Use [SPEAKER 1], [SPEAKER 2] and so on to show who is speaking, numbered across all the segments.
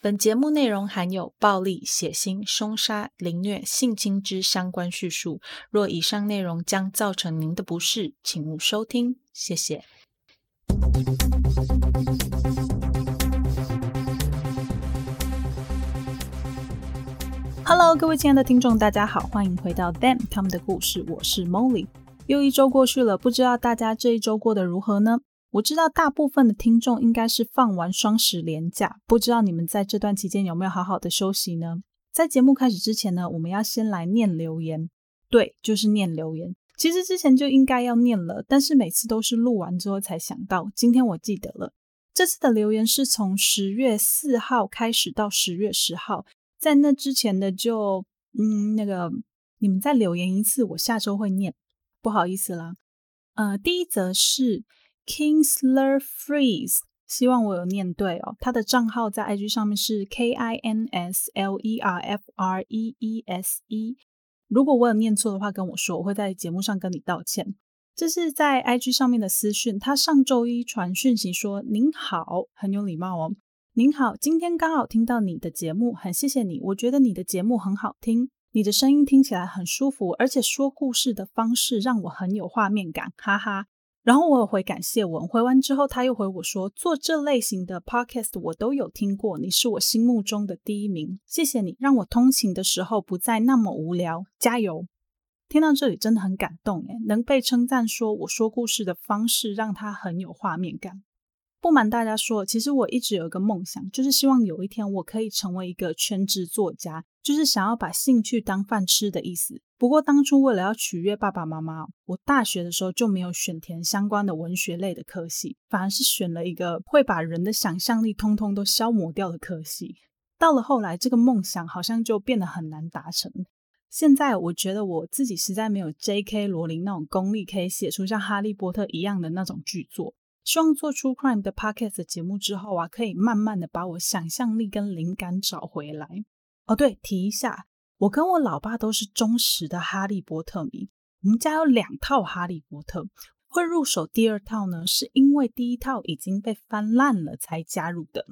[SPEAKER 1] 本节目内容含有暴力、血腥、凶杀、凌虐、性侵之相关叙述。若以上内容将造成您的不适，请勿收听。谢谢。Hello，各位亲爱的听众，大家好，欢迎回到 Them 他们的故事，我是 Molly。又一周过去了，不知道大家这一周过得如何呢？我知道大部分的听众应该是放完双十连假，不知道你们在这段期间有没有好好的休息呢？在节目开始之前呢，我们要先来念留言。对，就是念留言。其实之前就应该要念了，但是每次都是录完之后才想到。今天我记得了，这次的留言是从十月四号开始到十月十号，在那之前的就嗯，那个你们再留言一次，我下周会念。不好意思啦。呃，第一则是。Kingsler Freeze，希望我有念对哦。他的账号在 IG 上面是 K I N S L E R F R E E S E。如果我有念错的话，跟我说，我会在节目上跟你道歉。这是在 IG 上面的私讯，他上周一传讯息说：“您好，很有礼貌哦。您好，今天刚好听到你的节目，很谢谢你。我觉得你的节目很好听，你的声音听起来很舒服，而且说故事的方式让我很有画面感，哈哈。”然后我有回感谢文，回完之后他又回我说，做这类型的 podcast 我都有听过，你是我心目中的第一名，谢谢你让我通勤的时候不再那么无聊，加油！听到这里真的很感动诶，能被称赞说我说故事的方式让他很有画面感。不瞒大家说，其实我一直有一个梦想，就是希望有一天我可以成为一个全职作家。就是想要把兴趣当饭吃的意思。不过当初为了要取悦爸爸妈妈，我大学的时候就没有选填相关的文学类的科系，反而是选了一个会把人的想象力通通都消磨掉的科系。到了后来，这个梦想好像就变得很难达成。现在我觉得我自己实在没有 J.K. 罗琳那种功力，可以写出像《哈利波特》一样的那种巨作。希望做出 Crime 的 Podcast 节目之后啊，可以慢慢的把我想象力跟灵感找回来。哦，对，提一下，我跟我老爸都是忠实的哈利波特迷。我们家有两套哈利波特，会入手第二套呢，是因为第一套已经被翻烂了才加入的。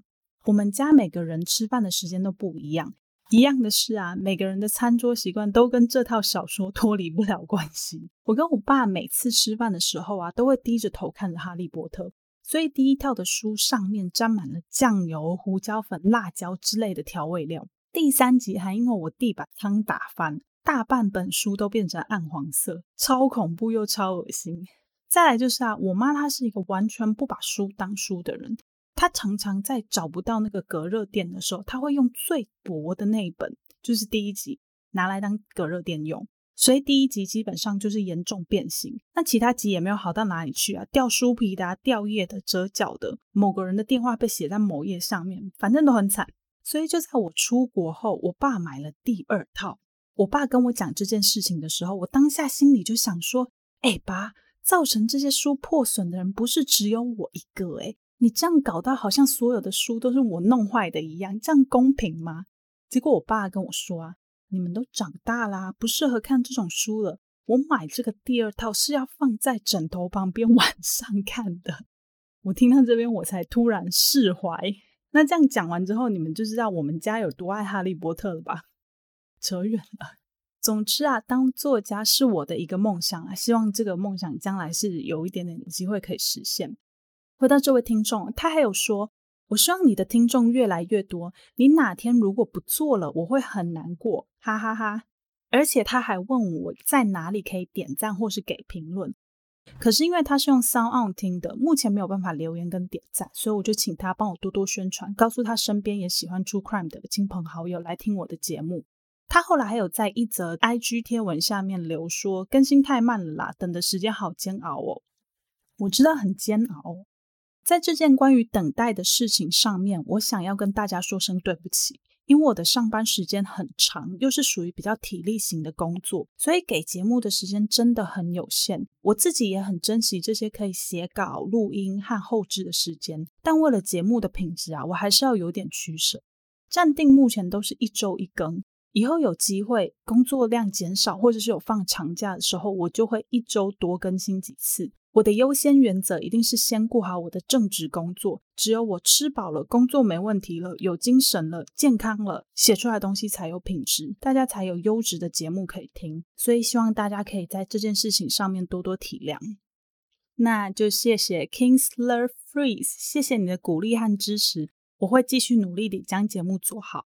[SPEAKER 1] 我们家每个人吃饭的时间都不一样，一样的是啊，每个人的餐桌习惯都跟这套小说 脱离不了关系。我跟我爸每次吃饭的时候啊，都会低着头看着哈利波特，所以第一套的书上面沾满了酱油、胡椒粉、辣椒之类的调味料。第三集还因为我弟把汤打翻，大半本书都变成暗黄色，超恐怖又超恶心。再来就是啊，我妈她是一个完全不把书当书的人，他常常在找不到那个隔热垫的时候，他会用最薄的那一本，就是第一集拿来当隔热垫用，所以第一集基本上就是严重变形。那其他集也没有好到哪里去啊，掉书皮的，掉页的，折角的，某个人的电话被写在某页上面，反正都很惨。所以就在我出国后，我爸买了第二套。我爸跟我讲这件事情的时候，我当下心里就想说：“哎，爸，造成这些书破损的人不是只有我一个诶，你这样搞到好像所有的书都是我弄坏的一样，这样公平吗？”结果我爸跟我说：“啊，你们都长大啦，不适合看这种书了。我买这个第二套是要放在枕头旁边 晚上看的。”我听到这边，我才突然释怀。那这样讲完之后，你们就知道我们家有多爱哈利波特了吧？扯远了。总之啊，当作家是我的一个梦想啊，希望这个梦想将来是有一点点机会可以实现。回到这位听众，他还有说：“我希望你的听众越来越多，你哪天如果不做了，我会很难过，哈哈哈。”而且他还问我在哪里可以点赞或是给评论。可是因为他是用 SoundOn 听的，目前没有办法留言跟点赞，所以我就请他帮我多多宣传，告诉他身边也喜欢 True Crime 的亲朋好友来听我的节目。他后来还有在一则 IG 贴文下面留说，更新太慢了啦，等的时间好煎熬哦。我知道很煎熬，在这件关于等待的事情上面，我想要跟大家说声对不起。因为我的上班时间很长，又是属于比较体力型的工作，所以给节目的时间真的很有限。我自己也很珍惜这些可以写稿、录音和后制的时间，但为了节目的品质啊，我还是要有点取舍。暂定目前都是一周一更，以后有机会工作量减少或者是有放长假的时候，我就会一周多更新几次。我的优先原则一定是先顾好我的正职工作，只有我吃饱了，工作没问题了，有精神了，健康了，写出来的东西才有品质，大家才有优质的节目可以听。所以希望大家可以在这件事情上面多多体谅。那就谢谢 Kingsler Freeze，谢谢你的鼓励和支持，我会继续努力地将节目做好。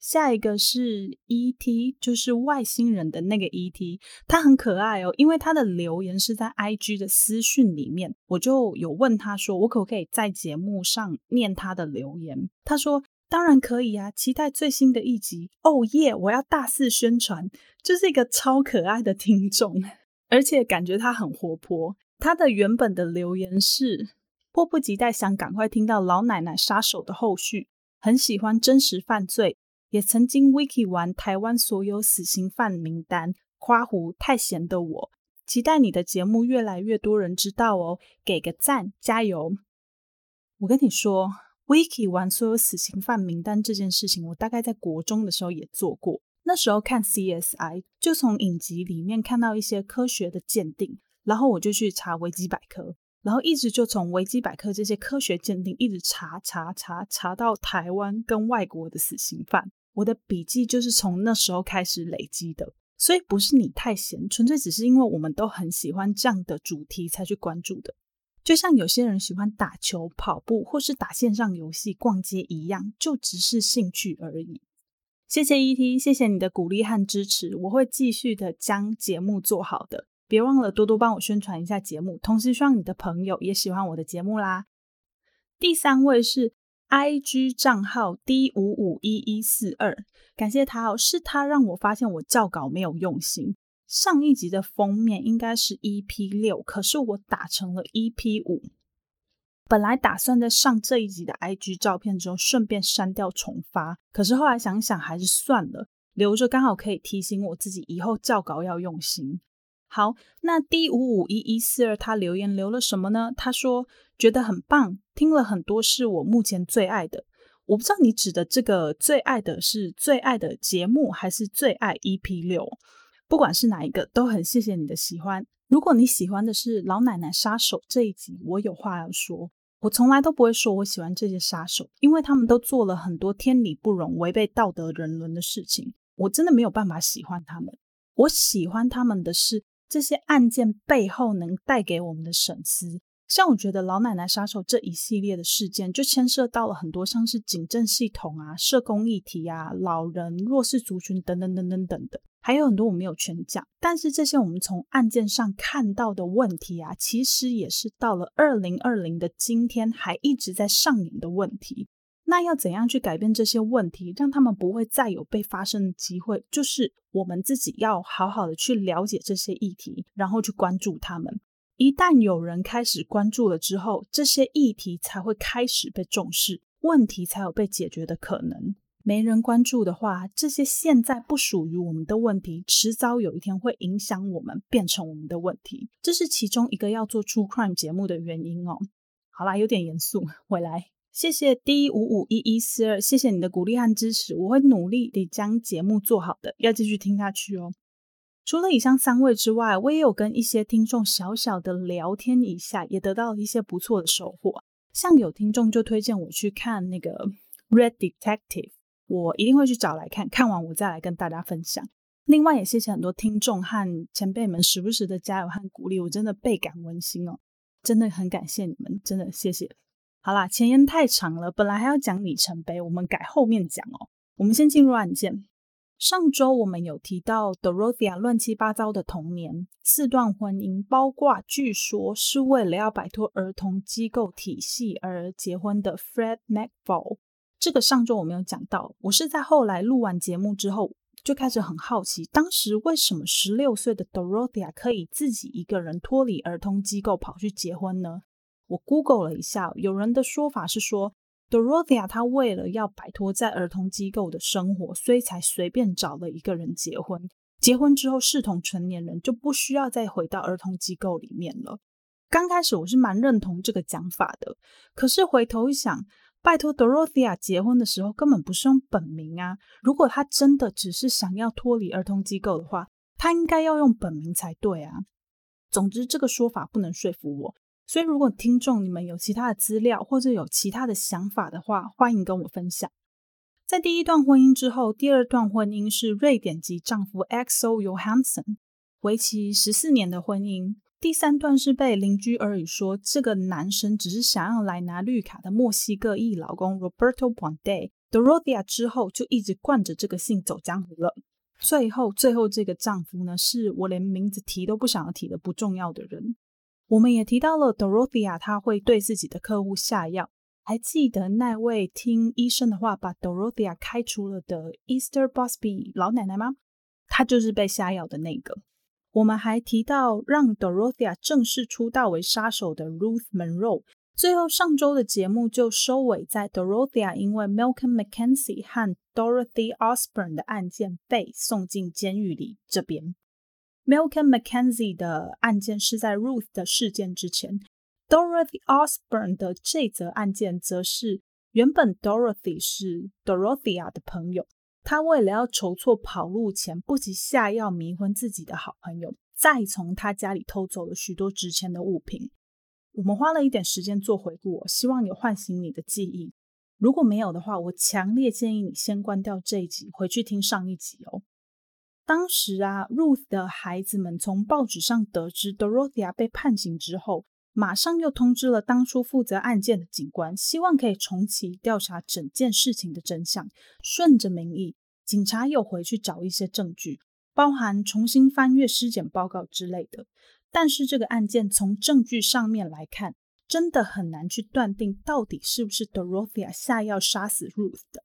[SPEAKER 1] 下一个是 E.T.，就是外星人的那个 E.T.，他很可爱哦，因为他的留言是在 I.G 的私讯里面，我就有问他说，我可不可以在节目上念他的留言？他说当然可以啊，期待最新的一集哦耶我要大肆宣传，就是一个超可爱的听众，而且感觉他很活泼。他的原本的留言是迫不及待想赶快听到老奶奶杀手的后续，很喜欢真实犯罪。也曾经 wiki 完台湾所有死刑犯名单，夸胡太闲的我，期待你的节目越来越多人知道哦，给个赞，加油！我跟你说，wiki 完所有死刑犯名单这件事情，我大概在国中的时候也做过。那时候看 CSI，就从影集里面看到一些科学的鉴定，然后我就去查维基百科，然后一直就从维基百科这些科学鉴定一直查查查查到台湾跟外国的死刑犯。我的笔记就是从那时候开始累积的，所以不是你太闲，纯粹只是因为我们都很喜欢这样的主题才去关注的。就像有些人喜欢打球、跑步，或是打线上游戏、逛街一样，就只是兴趣而已。谢谢 ET，谢谢你的鼓励和支持，我会继续的将节目做好的。别忘了多多帮我宣传一下节目，同时希望你的朋友也喜欢我的节目啦。第三位是。IG 账号 D 五五一一四二，感谢他哦，是他让我发现我教稿没有用心。上一集的封面应该是 EP 六，可是我打成了 EP 五。本来打算在上这一集的 IG 照片之后顺便删掉重发，可是后来想想还是算了，留着刚好可以提醒我自己以后教稿要用心。好，那 D 五五一一四二他留言留了什么呢？他说觉得很棒，听了很多是我目前最爱的。我不知道你指的这个最爱的是最爱的节目，还是最爱 EP 六？不管是哪一个，都很谢谢你的喜欢。如果你喜欢的是老奶奶杀手这一集，我有话要说。我从来都不会说我喜欢这些杀手，因为他们都做了很多天理不容、违背道德人伦的事情，我真的没有办法喜欢他们。我喜欢他们的是。这些案件背后能带给我们的省思，像我觉得老奶奶杀手这一系列的事件，就牵涉到了很多像是警政系统啊、社工议题啊、老人、弱势族群等等等等等等的，还有很多我没有全讲。但是这些我们从案件上看到的问题啊，其实也是到了二零二零的今天还一直在上演的问题。那要怎样去改变这些问题，让他们不会再有被发生的机会？就是我们自己要好好的去了解这些议题，然后去关注他们。一旦有人开始关注了之后，这些议题才会开始被重视，问题才有被解决的可能。没人关注的话，这些现在不属于我们的问题，迟早有一天会影响我们，变成我们的问题。这是其中一个要做 True Crime 节目的原因哦。好啦，有点严肃，回来。谢谢 D 五五一一四二，谢谢你的鼓励和支持，我会努力地将节目做好的，要继续听下去哦。除了以上三位之外，我也有跟一些听众小小的聊天一下，也得到了一些不错的收获。像有听众就推荐我去看那个 Red Detective，我一定会去找来看，看完我再来跟大家分享。另外也谢谢很多听众和前辈们时不时的加油和鼓励，我真的倍感温馨哦，真的很感谢你们，真的谢谢。好啦，前言太长了，本来还要讲里程碑，我们改后面讲哦。我们先进入案件。上周我们有提到 Dorothea 乱七八糟的童年，四段婚姻，包括据说是为了要摆脱儿童机构体系而结婚的 Fred Macfall。这个上周我没有讲到，我是在后来录完节目之后就开始很好奇，当时为什么十六岁的 Dorothea 可以自己一个人脱离儿童机构跑去结婚呢？我 Google 了一下，有人的说法是说，Dorothea 她为了要摆脱在儿童机构的生活，所以才随便找了一个人结婚。结婚之后视同成年人，就不需要再回到儿童机构里面了。刚开始我是蛮认同这个讲法的，可是回头一想，拜托 Dorothea 结婚的时候根本不是用本名啊。如果她真的只是想要脱离儿童机构的话，她应该要用本名才对啊。总之，这个说法不能说服我。所以，如果听众你们有其他的资料或者有其他的想法的话，欢迎跟我分享。在第一段婚姻之后，第二段婚姻是瑞典籍丈夫 Axel Johansson，为期十四年的婚姻。第三段是被邻居耳语说这个男生只是想要来拿绿卡的墨西哥裔老公 Roberto bonte Dorothea 之后，就一直惯着这个姓走江湖了。最后，最后这个丈夫呢，是我连名字提都不想要提的不重要的人。我们也提到了 Dorothea，她会对自己的客户下药。还记得那位听医生的话把 Dorothea 开除了的 Easter Busby 老奶奶吗？她就是被下药的那个。我们还提到让 Dorothea 正式出道为杀手的 Ruth Monroe。最后，上周的节目就收尾在 Dorothea 因为 Malcolm McKenzie 和 Dorothy Osborne 的案件被送进监狱里这边。Malcolm McKenzie 的案件是在 Ruth 的事件之前，Dorothy Osborne 的这则案件则是原本 Dorothy 是 Dorothea 的朋友，她为了要筹措跑路钱，不惜下药迷昏自己的好朋友，再从他家里偷走了许多值钱的物品。我们花了一点时间做回顾，希望有唤醒你的记忆。如果没有的话，我强烈建议你先关掉这一集，回去听上一集哦。当时啊，Ruth 的孩子们从报纸上得知 Dorothea 被判刑之后，马上又通知了当初负责案件的警官，希望可以重启调查整件事情的真相。顺着民意，警察又回去找一些证据，包含重新翻阅尸检报告之类的。但是这个案件从证据上面来看，真的很难去断定到底是不是 Dorothea 下药杀死 Ruth 的。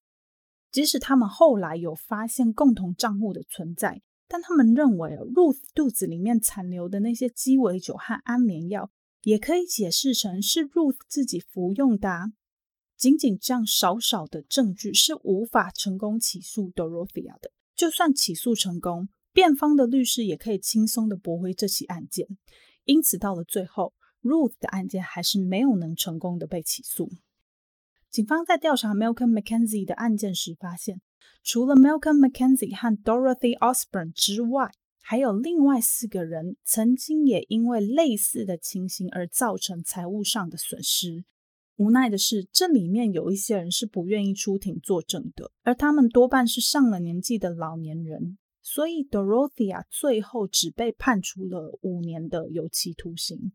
[SPEAKER 1] 即使他们后来有发现共同账户的存在，但他们认为 Ruth 肚子里面残留的那些鸡尾酒和安眠药，也可以解释成是 Ruth 自己服用的。仅仅这样少少的证据是无法成功起诉 Dorothea 的。就算起诉成功，辩方的律师也可以轻松的驳回这起案件，因此到了最后，Ruth 的案件还是没有能成功的被起诉。警方在调查 Malcolm McKenzie 的案件时发现，除了 Malcolm McKenzie 和 Dorothy Osborne 之外，还有另外四个人曾经也因为类似的情形而造成财务上的损失。无奈的是，这里面有一些人是不愿意出庭作证的，而他们多半是上了年纪的老年人。所以，Dorothea 最后只被判处了五年的有期徒刑。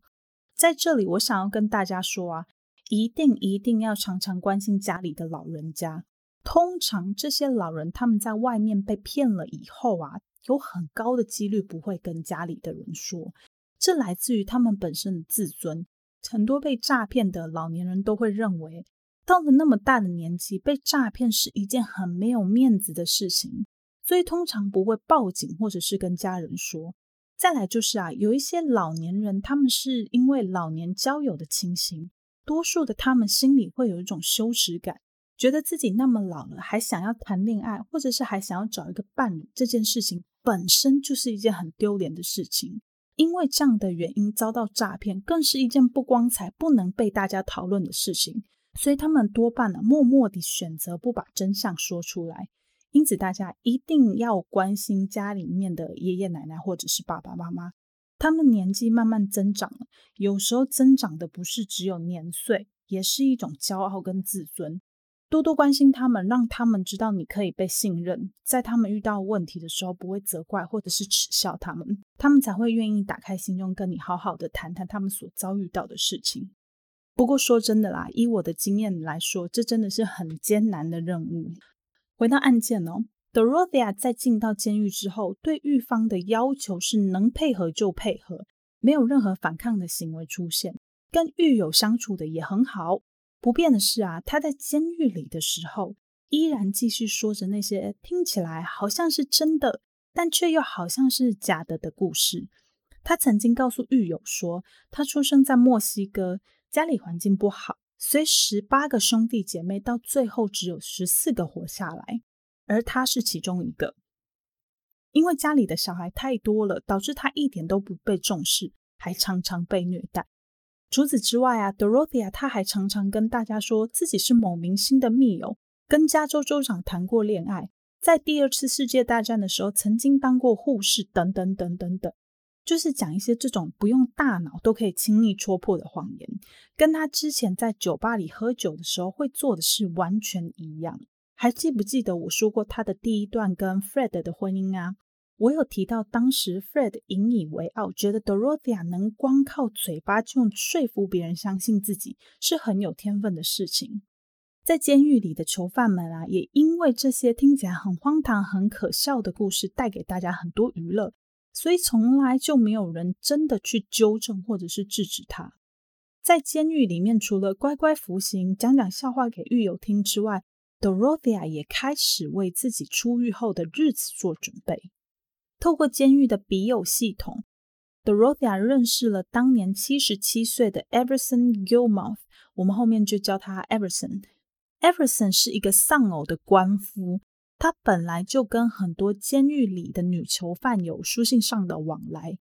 [SPEAKER 1] 在这里，我想要跟大家说啊，一定一定要常常关心家里的老人家。通常这些老人他们在外面被骗了以后啊，有很高的几率不会跟家里的人说，这来自于他们本身的自尊。很多被诈骗的老年人都会认为，到了那么大的年纪，被诈骗是一件很没有面子的事情。所以通常不会报警或者是跟家人说。再来就是啊，有一些老年人，他们是因为老年交友的情形，多数的他们心里会有一种羞耻感，觉得自己那么老了还想要谈恋爱，或者是还想要找一个伴侣，这件事情本身就是一件很丢脸的事情。因为这样的原因遭到诈骗，更是一件不光彩、不能被大家讨论的事情。所以他们多半呢，默默地选择不把真相说出来。因此，大家一定要关心家里面的爷爷奶奶或者是爸爸妈妈，他们年纪慢慢增长了，有时候增长的不是只有年岁，也是一种骄傲跟自尊。多多关心他们，让他们知道你可以被信任，在他们遇到问题的时候不会责怪或者是耻笑他们，他们才会愿意打开心胸跟你好好的谈谈他们所遭遇到的事情。不过说真的啦，以我的经验来说，这真的是很艰难的任务。回到案件哦，Dorothea 在进到监狱之后，对狱方的要求是能配合就配合，没有任何反抗的行为出现，跟狱友相处的也很好。不变的是啊，他在监狱里的时候，依然继续说着那些听起来好像是真的，但却又好像是假的的故事。他曾经告诉狱友说，他出生在墨西哥，家里环境不好。虽十八个兄弟姐妹，到最后只有十四个活下来，而他是其中一个。因为家里的小孩太多了，导致他一点都不被重视，还常常被虐待。除此之外啊，Dorothea 他还常常跟大家说自己是某明星的密友，跟加州州长谈过恋爱，在第二次世界大战的时候曾经当过护士，等等等等等。就是讲一些这种不用大脑都可以轻易戳破的谎言，跟他之前在酒吧里喝酒的时候会做的事完全一样。还记不记得我说过他的第一段跟 Fred 的婚姻啊？我有提到当时 Fred 引以为傲，觉得 Dorothea 能光靠嘴巴就说服别人相信自己是很有天分的事情。在监狱里的囚犯们啊，也因为这些听起来很荒唐、很可笑的故事，带给大家很多娱乐，所以从来就没有人真的去纠正或者是制止他。在监狱里面，除了乖乖服刑、讲讲笑话给狱友听之外，Dorothea 也开始为自己出狱后的日子做准备。透过监狱的笔友系统，Dorothea 认识了当年七十七岁的 Everson Gilmouth，我们后面就叫他 Everson。Everson 是一个丧偶的官夫，他本来就跟很多监狱里的女囚犯有书信上的往来。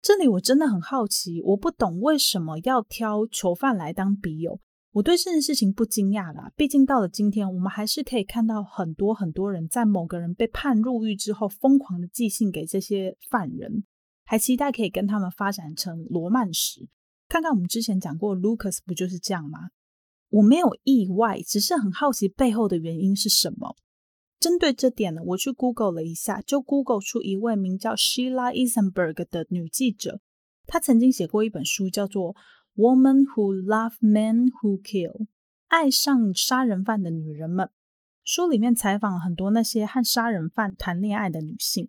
[SPEAKER 1] 这里我真的很好奇，我不懂为什么要挑囚犯来当笔友。我对这件事情不惊讶啦，毕竟到了今天，我们还是可以看到很多很多人在某个人被判入狱之后，疯狂的寄信给这些犯人，还期待可以跟他们发展成罗曼史。看看我们之前讲过，Lucas 不就是这样吗？我没有意外，只是很好奇背后的原因是什么。针对这点呢，我去 Google 了一下，就 Google 出一位名叫 Sheila Eisenberg 的女记者，她曾经写过一本书，叫做《Women Who Love Men Who Kill》，爱上杀人犯的女人们。书里面采访了很多那些和杀人犯谈恋爱的女性。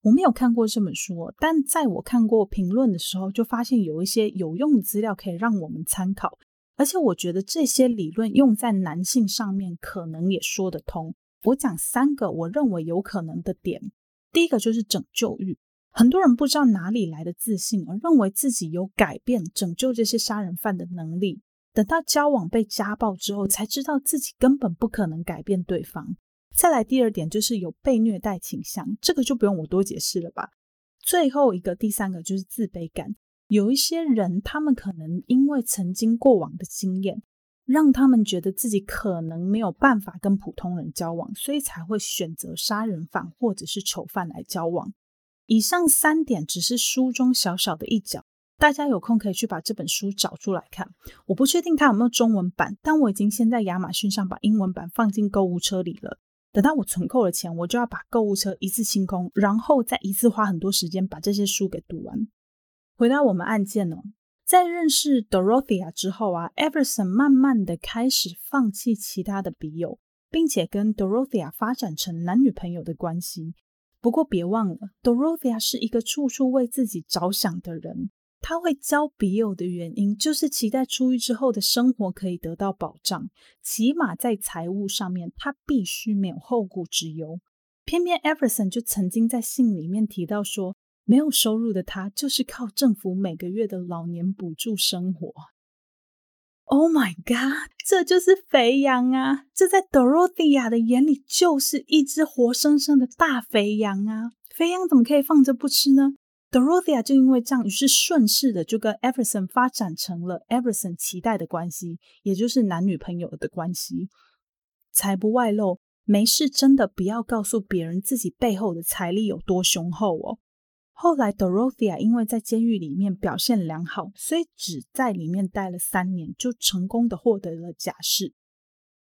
[SPEAKER 1] 我没有看过这本书，但在我看过评论的时候，就发现有一些有用的资料可以让我们参考。而且我觉得这些理论用在男性上面可能也说得通。我讲三个我认为有可能的点。第一个就是拯救欲，很多人不知道哪里来的自信，而认为自己有改变、拯救这些杀人犯的能力。等到交往被家暴之后，才知道自己根本不可能改变对方。再来第二点就是有被虐待倾向，这个就不用我多解释了吧。最后一个，第三个就是自卑感。有一些人，他们可能因为曾经过往的经验，让他们觉得自己可能没有办法跟普通人交往，所以才会选择杀人犯或者是囚犯来交往。以上三点只是书中小小的一角，大家有空可以去把这本书找出来看。我不确定它有没有中文版，但我已经先在亚马逊上把英文版放进购物车里了。等到我存够了钱，我就要把购物车一次清空，然后再一次花很多时间把这些书给读完。回到我们案件哦，在认识 Dorothea 之后啊，Everson 慢慢的开始放弃其他的笔友，并且跟 Dorothea 发展成男女朋友的关系。不过别忘了，Dorothea 是一个处处为自己着想的人，他会交笔友的原因就是期待出狱之后的生活可以得到保障，起码在财务上面他必须没有后顾之忧。偏偏 Everson 就曾经在信里面提到说，没有收入的他，就是靠政府每个月的老年补助生活。Oh my god，这就是肥羊啊！这在 Dorothea 的眼里就是一只活生生的大肥羊啊！肥羊怎么可以放着不吃呢？Dorothea 就因为这样，于是顺势的就跟 Everson 发展成了 Everson 期待的关系，也就是男女朋友的关系。财不外露，没事真的不要告诉别人自己背后的财力有多雄厚哦。后来，Dorothea 因为在监狱里面表现良好，所以只在里面待了三年，就成功的获得了假释。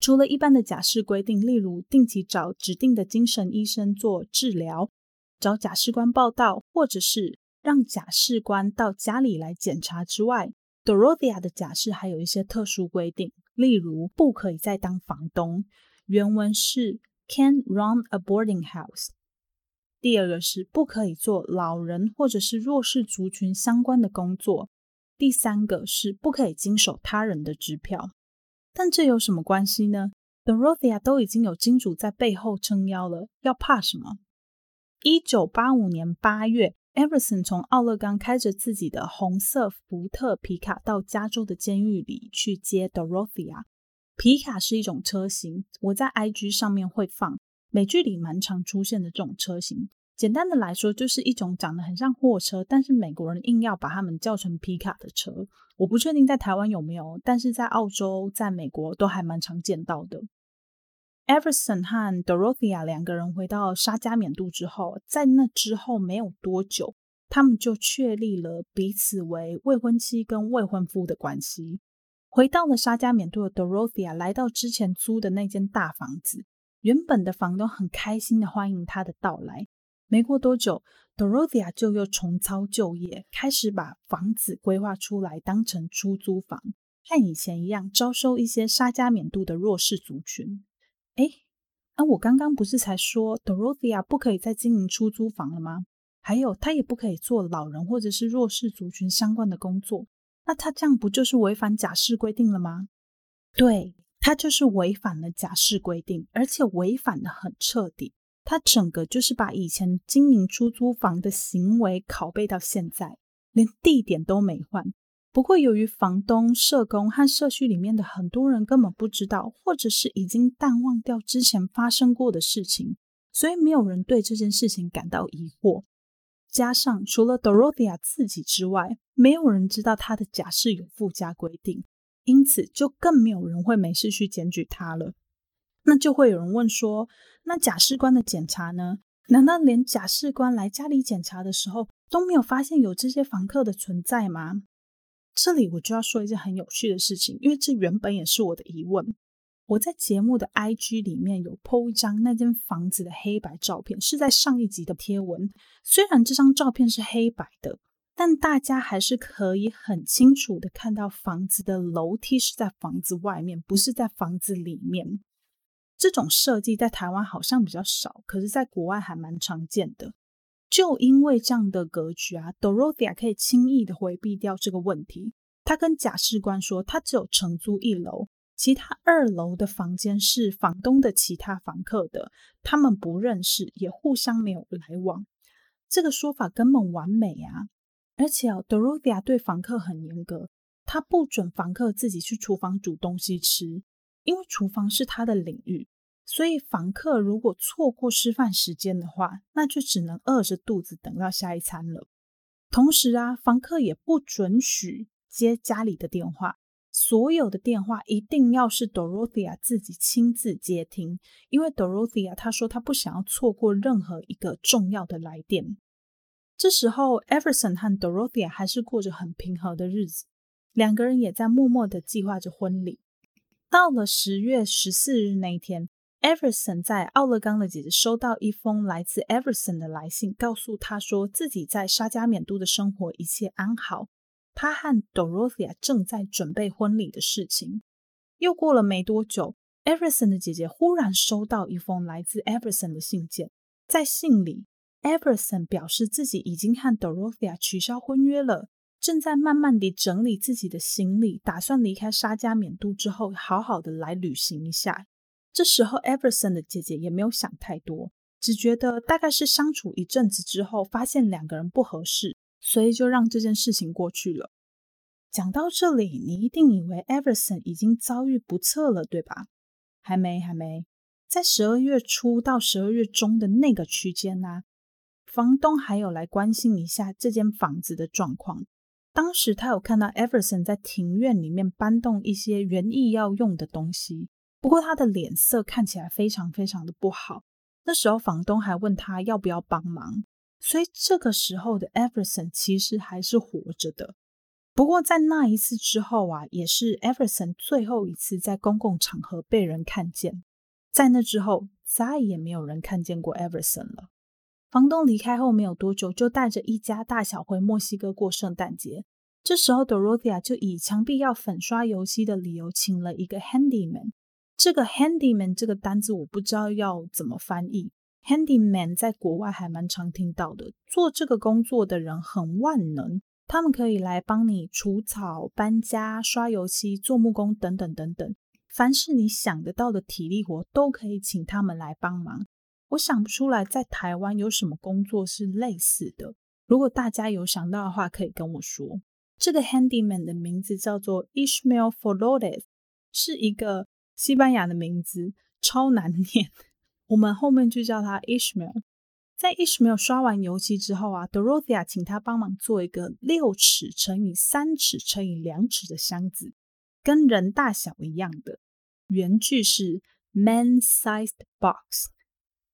[SPEAKER 1] 除了一般的假释规定，例如定期找指定的精神医生做治疗、找假释官报到，或者是让假释官到家里来检查之外，Dorothea 的假释还有一些特殊规定，例如不可以再当房东。原文是 Can't run a boarding house。第二个是不可以做老人或者是弱势族群相关的工作。第三个是不可以经手他人的支票。但这有什么关系呢？Dorothea 都已经有金主在背后撑腰了，要怕什么？一九八五年八月，Everson 从奥勒冈开着自己的红色福特皮卡到加州的监狱里去接 Dorothea。皮卡是一种车型，我在 IG 上面会放。美剧里蛮常出现的这种车型，简单的来说，就是一种长得很像货车，但是美国人硬要把它们叫成皮卡的车。我不确定在台湾有没有，但是在澳洲、在美国都还蛮常见到的。Everson 和 Dorothea 两个人回到沙加缅度之后，在那之后没有多久他们就确立了彼此为未婚妻跟未婚夫的关系。回到了沙加缅度的 Dorothea 来到之前租的那间大房子，原本的房东很开心的欢迎他的到来。没过多久，Dorothea 就又重操旧业，开始把房子规划出来当成出租房，和以前一样招收一些沙加缅度的弱势族群。哎，啊，我刚刚不是才说 Dorothea 不可以再经营出租房了吗？还有，他也不可以做老人或者是弱势族群相关的工作。那他这样不就是违反假释规定了吗？对，他就是违反了假释规定，而且违反得很彻底。他整个就是把以前经营出租房的行为拷贝到现在，连地点都没换。不过，由于房东、社工和社区里面的很多人根本不知道，或者是已经淡忘掉之前发生过的事情，所以没有人对这件事情感到疑惑。加上除了 Dorothea 自己之外，没有人知道他的假释有附加规定，因此就更没有人会没事去检举他了。那就会有人问说，那假释官的检查呢？难道连假释官来家里检查的时候都没有发现有这些房客的存在吗？这里我就要说一件很有趣的事情，因为这原本也是我的疑问。我在节目的 IG 里面有 po 一张那间房子的黑白照片，是在上一集的贴文。虽然这张照片是黑白的，但大家还是可以很清楚的看到房子的楼梯是在房子外面，不是在房子里面。这种设计在台湾好像比较少，可是在国外还蛮常见的。就因为这样的格局啊，Dorothea 可以轻易的回避掉这个问题。他跟假释官说，他只有承租一楼。其他二楼的房间是房东的其他房客的，他们不认识，也互相没有来往。这个说法根本完美啊！而且哦，Dorothea 对房客很严格，他不准房客自己去厨房煮东西吃，因为厨房是他的领域。所以房客如果错过吃饭时间的话，那就只能饿着肚子等到下一餐了。同时啊，房客也不准许接家里的电话。所有的电话一定要是 Dorothea 自己亲自接听，因为 Dorothea 她说她不想要错过任何一个重要的来电。这时候，Everson 和 Dorothea 还是过着很平和的日子，两个人也在默默的计划着婚礼。到了十月十四日那一天，Everson 在奥勒冈的姐姐收到一封来自 Everson 的来信，告诉他说自己在沙加缅度的生活一切安好。他和 Dorothea 正在准备婚礼的事情。又过了没多久，Everson 的姐姐忽然收到一封来自 Everson 的信件。在信里，Everson 表示自己已经和 Dorothea 取消婚约了，正在慢慢地整理自己的行李，打算离开沙加缅度之后，好好的来旅行一下。这时候，Everson 的姐姐也没有想太多，只觉得大概是相处一阵子之后，发现两个人不合适。所以就让这件事情过去了。讲到这里，你一定以为 Everson 已经遭遇不测了，对吧？还没，还没。在十二月初到十二月中的那个区间呢、房东还有来关心一下这间房子的状况。当时他有看到 Everson 在庭院里面搬动一些园艺要用的东西，不过他的脸色看起来非常非常的不好。那时候房东还问他要不要帮忙。所以这个时候的 Everson 其实还是活着的，不过在那一次之后啊，也是 Everson 最后一次在公共场合被人看见。在那之后，再也没有人看见过 Everson 了。房东离开后没有多久，就带着一家大小回墨西哥过圣诞节。这时候，Dorothea 就以墙壁要粉刷油漆的理由，请了一个 handyman。这个 handyman 这个单字我不知道要怎么翻译。Handyman 在国外还蛮常听到的，做这个工作的人很万能，他们可以来帮你除草、搬家、刷油漆、做木工等等等等，凡是你想得到的体力活都可以请他们来帮忙。我想不出来在台湾有什么工作是类似的，如果大家有想到的话，可以跟我说。这个 Handyman 的名字叫做 Ishmael Flores，是一个西班牙的名字，超难念。我们后面就叫他 Ishmael。在 Ishmael 刷完油漆之后啊，Dorothea 请他帮忙做一个六尺乘以三尺乘以两尺的箱子，跟人大小一样的。原句是 man-sized box。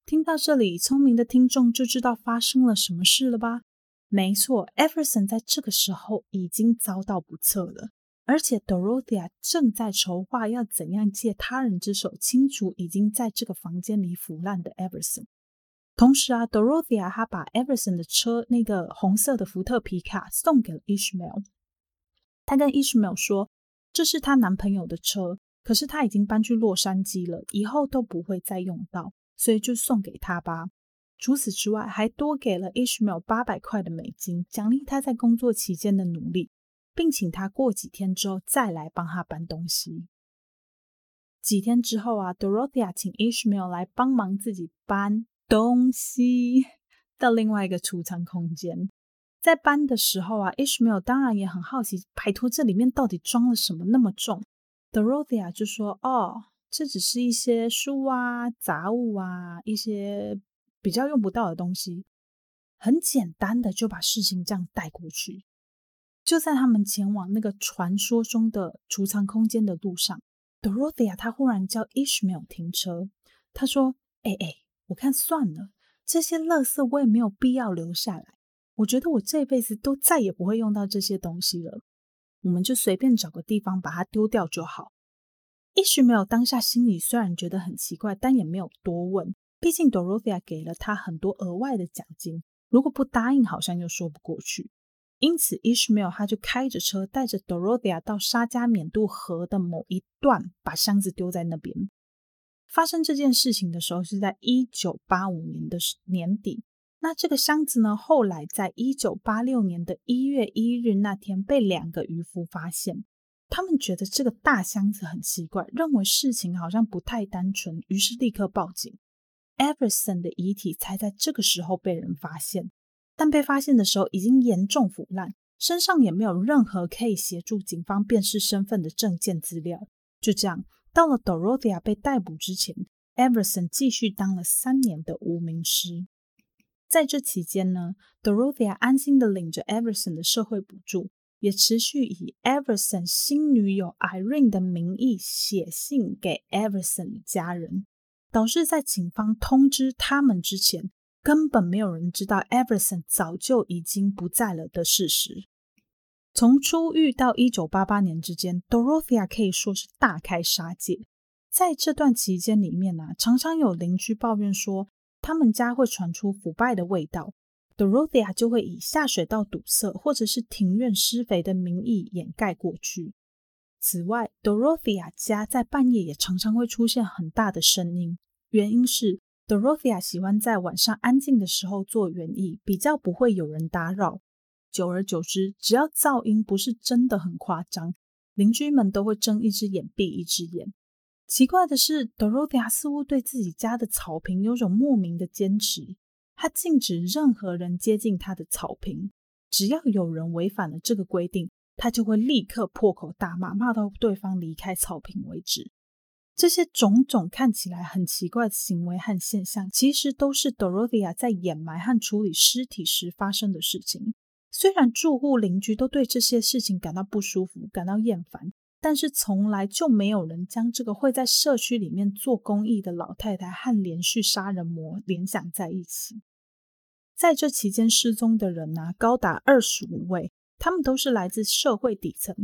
[SPEAKER 1] 听到这里，聪明的听众就知道发生了什么事了吧？没错，Everson 在这个时候已经遭到不测了，而且 Dorothea 正在筹划要怎样借他人之手清除已经在这个房间里腐烂的 Everson。同时啊，Dorothea 她把 Everson 的车那个红色的福特皮卡送给了 Ishmael。她跟 Ishmael 说，这是她男朋友的车，可是他已经搬去洛杉矶了，以后都不会再用到，所以就送给他吧。除此之外，还多给了 Ishmael 八百块的美金，奖励他在工作期间的努力，并请他过几天之后再来帮他搬东西。几天之后啊，Dorothea 请 Ishmael 来帮忙自己搬东西到另外一个储藏空间。在搬的时候啊，Ishmael 当然也很好奇，拜托这里面到底装了什么那么重？Dorothea 就说：“哦，这只是一些书啊、杂物啊，一些。”比较用不到的东西，很简单的就把事情这样带过去。就在他们前往那个传说中的储藏空间的路上，Dorothea 她忽然叫 Ishmael 停车。她说：“哎哎，我看算了，这些垃圾我也没有必要留下来。我觉得我这辈子都再也不会用到这些东西了。我们就随便找个地方把它丢掉就好。”Ishmael 当下心里虽然觉得很奇怪，但也没有多问。毕竟 Dorothea 给了他很多额外的奖金，如果不答应，好像又说不过去。因此，Ishmael 他就开着车带着 Dorothea 到沙加缅度河的某一段，把箱子丢在那边。发生这件事情的时候是在一九八五年的年底。那这个箱子呢，后来在一九八六年的一月一日那天被两个渔夫发现。他们觉得这个大箱子很奇怪，认为事情好像不太单纯，于是立刻报警。Everson 的遗体才在这个时候被人发现，但被发现的时候已经严重腐烂，身上也没有任何可以协助警方辨识身份的证件资料。就这样，到了 Dorothea 被逮捕之前，Everson 继续当了三年的无名尸。在这期间呢，Dorothea 安心的领着 Everson 的社会补助，也持续以 Everson 新女友 Irene 的名义写信给 Everson 的家人。导致在警方通知他们之前，根本没有人知道 Everson 早就已经不在了的事实。从出狱到一九八八年之间，Dorothea 可以说是大开杀戒。在这段期间里面呢、啊，常常有邻居抱怨说，他们家会传出腐败的味道，Dorothea 就会以下水道堵塞或者是庭院施肥的名义掩盖过去。此外，Dorothea 家在半夜也常常会出现很大的声音，原因是 Dorothea 喜欢在晚上安静的时候做园艺，比较不会有人打扰。久而久之，只要噪音不是真的很夸张，邻居们都会睁一只眼闭一只眼。奇怪的是，Dorothea 似乎对自己家的草坪有种莫名的坚持，他禁止任何人接近他的草坪，只要有人违反了这个规定。他就会立刻破口大骂，骂到对方离开草坪为止。这些种种看起来很奇怪的行为和现象，其实都是 Dorothea 在掩埋和处理尸体时发生的事情。虽然住户邻居都对这些事情感到不舒服、感到厌烦，但是从来就没有人将这个会在社区里面做公益的老太太和连续杀人魔联想在一起。在这期间失踪的人呢、啊，高达二十五位。他们都是来自社会底层，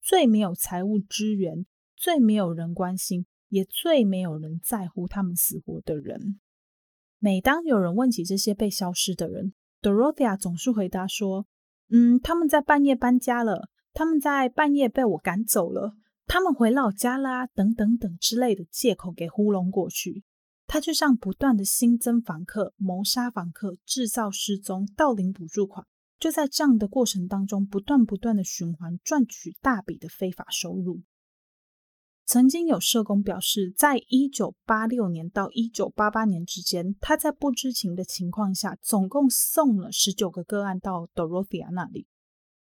[SPEAKER 1] 最没有财务支援，最没有人关心，也最没有人在乎他们死活的人。每当有人问起这些被消失的人，Dorothea 总是回答说：“嗯，他们在半夜搬家了，他们在半夜被我赶走了，他们回老家啦，等等等之类的借口给糊弄过去。他就像不断的新增房客、谋杀房客、制造失踪、盗领补助款。”就在这样的过程当中，不断不断的循环，赚取大笔的非法收入。曾经有社工表示，在一九八六年到一九八八年之间，他在不知情的情况下，总共送了十九个个案到 Dorothea 那里。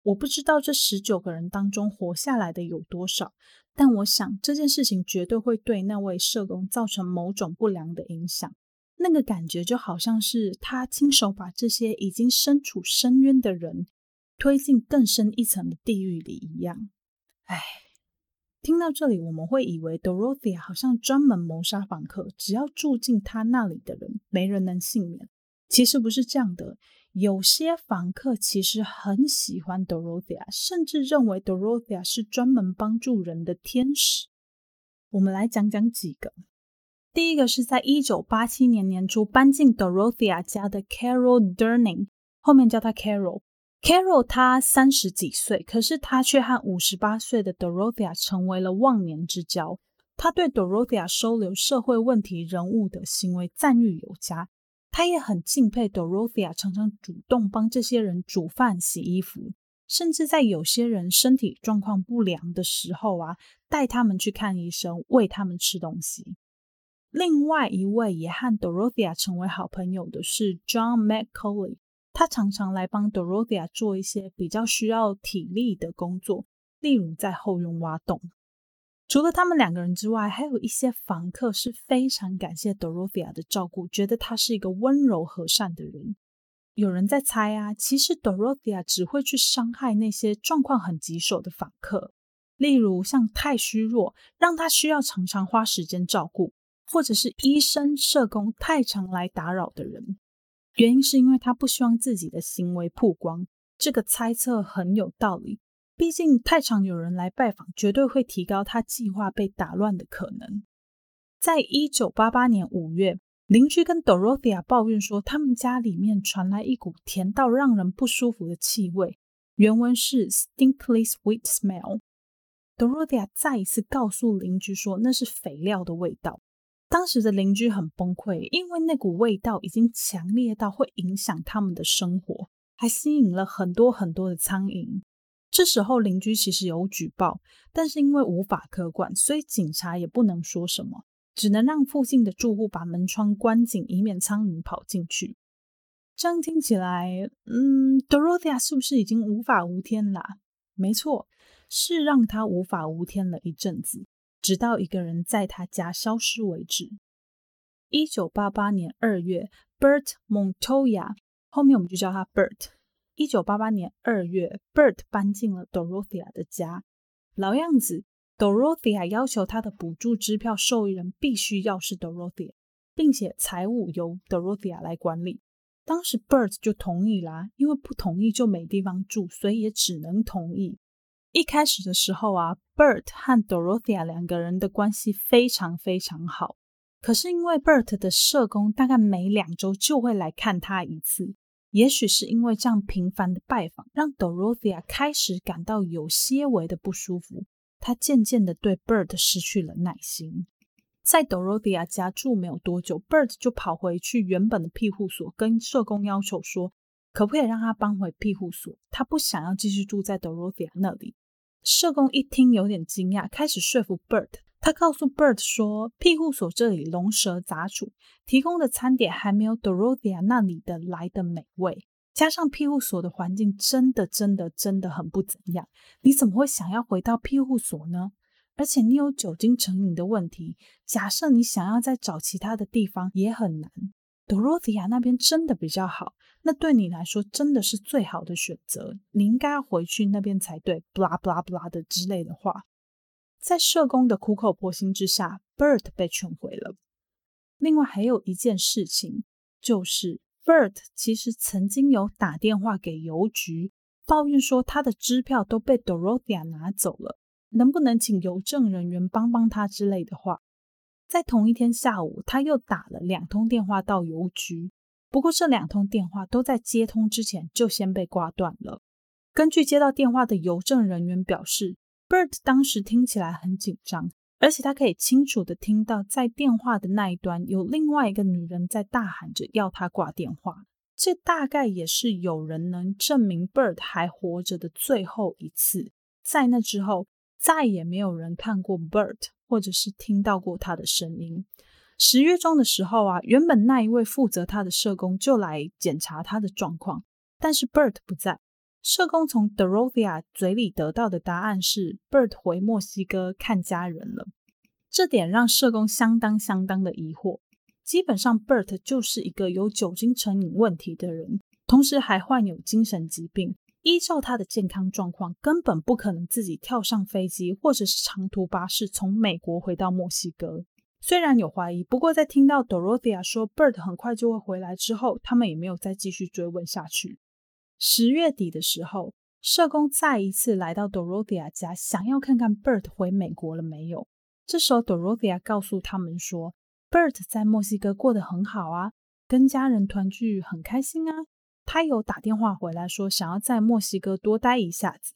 [SPEAKER 1] 我不知道这十九个人当中活下来的有多少，但我想这件事情绝对会对那位社工造成某种不良的影响。那个感觉就好像是他亲手把这些已经身处深渊的人推进更深一层的地狱里一样。唉，听到这里，我们会以为 Dorothea 好像专门谋杀房客，只要住进他那里的人，没人能幸免。其实不是这样的，有些房客其实很喜欢 Dorothea，甚至认为 Dorothea 是专门帮助人的天使。我们来讲讲几个。第一个是在一九八七年年初搬进 Dorothea 家的 Carol Durning，后面叫她 Carol。Carol 她三十几岁，可是她却和五十八岁的 Dorothea 成为了忘年之交。她对 Dorothea 收留社会问题人物的行为赞誉有加，他也很敬佩 Dorothea 常常主动帮这些人煮饭、洗衣服，甚至在有些人身体状况不良的时候啊，带他们去看医生，喂他们吃东西。另外一位也和 Dorothea 成为好朋友的是 John Macaulay，他常常来帮 Dorothea 做一些比较需要体力的工作，例如在后院挖洞。除了他们两个人之外，还有一些房客是非常感谢 Dorothea 的照顾，觉得他是一个温柔和善的人。有人在猜啊，其实 Dorothea 只会去伤害那些状况很棘手的房客，例如像太虚弱，让他需要常常花时间照顾。或者是医生、社工太常来打扰的人，原因是因为他不希望自己的行为曝光。这个猜测很有道理，毕竟太常有人来拜访，绝对会提高他计划被打乱的可能。在一九八八年五月，邻居跟 Dorothea 抱怨说，他们家里面传来一股甜到让人不舒服的气味，原文是 stinkly sweet smell”。Dorothea 再一次告诉邻居说，那是肥料的味道。当时的邻居很崩溃，因为那股味道已经强烈到会影响他们的生活，还吸引了很多很多的苍蝇。这时候邻居其实有举报，但是因为无法可管，所以警察也不能说什么，只能让附近的住户把门窗关紧，以免苍蝇跑进去。这样听起来，嗯，Dorothea 是不是已经无法无天了？没错，是让他无法无天了一阵子。直到一个人在他家消失为止。一九八八年二月，Bert Montoya，后面我们就叫他 Bert。一九八八年二月，Bert 搬进了 Dorothea 的家。老样子，Dorothea 要求他的补助支票受益人必须要是 Dorothea，并且财务由 Dorothea 来管理。当时 Bert 就同意啦，因为不同意就没地方住，所以也只能同意。一开始的时候啊，Bert 和 Dorothea 两个人的关系非常非常好。可是因为 Bert 的社工大概每两周就会来看他一次，也许是因为这样频繁的拜访，让 Dorothea 开始感到有些微的不舒服。他渐渐的对 Bert 失去了耐心。在 Dorothea 家住没有多久，Bert 就跑回去原本的庇护所，跟社工要求说，可不可以让他搬回庇护所？他不想要继续住在 Dorothea 那里。社工一听有点惊讶，开始说服 Bert。他告诉 Bert 说，庇护所这里龙蛇杂处，提供的餐点还没有 Dorothea 那里的来的美味。加上庇护所的环境真的真的真的很不怎样，你怎么会想要回到庇护所呢？而且你有酒精成瘾的问题，假设你想要再找其他的地方也很难。Dorothea 那边真的比较好，那对你来说真的是最好的选择。你应该要回去那边才对。blah blah blah 的之类的话，在社工的苦口婆心之下，Bert 被劝回了。另外还有一件事情，就是 Bert 其实曾经有打电话给邮局，抱怨说他的支票都被 Dorothea 拿走了，能不能请邮政人员帮帮他之类的话。在同一天下午，他又打了两通电话到邮局，不过这两通电话都在接通之前就先被挂断了。根据接到电话的邮政人员表示，Bert 当时听起来很紧张，而且他可以清楚的听到在电话的那一端有另外一个女人在大喊着要他挂电话。这大概也是有人能证明 Bert 还活着的最后一次。在那之后，再也没有人看过 Bert。或者是听到过他的声音。十月中的时候啊，原本那一位负责他的社工就来检查他的状况，但是 Bert 不在。社工从 Dorothea 嘴里得到的答案是 Bert 回墨西哥看家人了。这点让社工相当相当的疑惑。基本上，Bert 就是一个有酒精成瘾问题的人，同时还患有精神疾病。依照他的健康状况，根本不可能自己跳上飞机或者是长途巴士从美国回到墨西哥。虽然有怀疑，不过在听到 Dorothea 说 Bert 很快就会回来之后，他们也没有再继续追问下去。十月底的时候，社工再一次来到 Dorothea 家，想要看看 Bert 回美国了没有。这时候 Dorothea 告诉他们说，Bert 在墨西哥过得很好啊，跟家人团聚很开心啊。他有打电话回来说，想要在墨西哥多待一下子。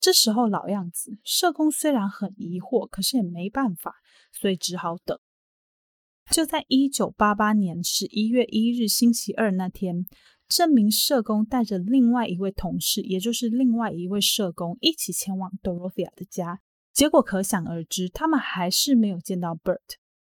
[SPEAKER 1] 这时候老样子，社工虽然很疑惑，可是也没办法，所以只好等。就在一九八八年十一月一日星期二那天，这名社工带着另外一位同事，也就是另外一位社工，一起前往 Dorothea 的家。结果可想而知，他们还是没有见到 Bert。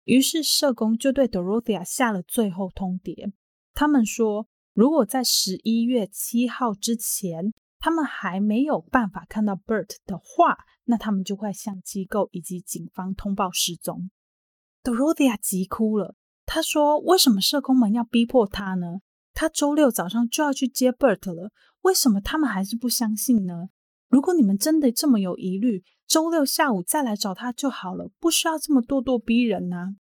[SPEAKER 1] 于是社工就对 Dorothea 下了最后通牒。他们说，如果在十一月七号之前，他们还没有办法看到 Bert 的话，那他们就会向机构以及警方通报失踪。Dorothea 急哭了，他说：“为什么社工们要逼迫他呢？他周六早上就要去接 Bert 了，为什么他们还是不相信呢？如果你们真的这么有疑虑，周六下午再来找他就好了，不需要这么咄咄逼人呐、”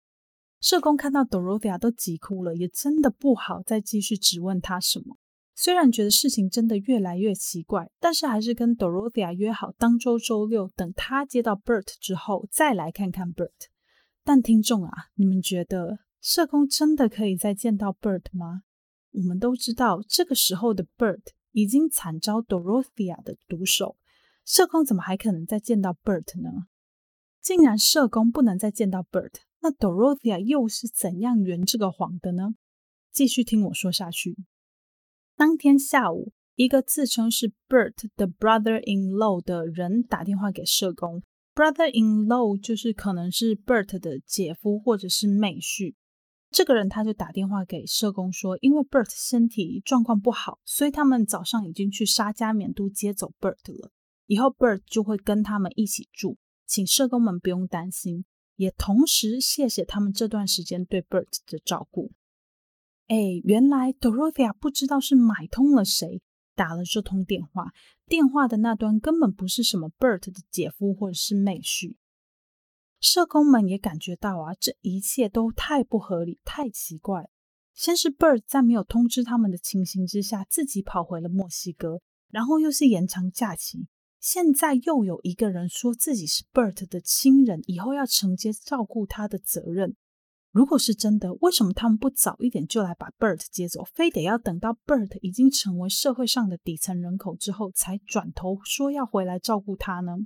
[SPEAKER 1] 社工看到 Dorothea 都急哭了，也真的不好再继续质问他什么。虽然觉得事情真的越来越奇怪，但是还是跟 Dorothea 约好当周周六等他接到 Bert 之后再来看看 Bert。但听众啊，你们觉得社工真的可以再见到 Bert 吗？我们都知道这个时候的 Bert 已经惨遭 Dorothea 的毒手，社工怎么还可能再见到 Bert 呢？既然社工不能再见到 Bert，那 Dorothea 又是怎样圆这个谎的呢？继续听我说下去。当天下午，一个自称是 Bert 的 brother-in-law 的人打电话给社工。brother-in-law 就是可能是 Bert 的姐夫或者是妹婿。这个人他就打电话给社工说，因为 Bert 身体状况不好，所以他们早上已经去沙加缅度接走 Bert 了。以后 Bert 就会跟他们一起住，请社工们不用担心，也同时谢谢他们这段时间对 Bert 的照顾。哎，原来 Dorothea 不知道是买通了谁打了这通电话，电话的那端根本不是什么 Bert 的姐夫或者是妹婿。社工们也感觉到啊，这一切都太不合理，太奇怪。先是 Bert 在没有通知他们的情形之下，自己跑回了墨西哥，然后又是延长假期，现在又有一个人说自己是 Bert 的亲人，以后要承接照顾他的责任。如果是真的，为什么他们不早一点就来把 Bert 接走，非得要等到 Bert 已经成为社会上的底层人口之后，才转头说要回来照顾他呢？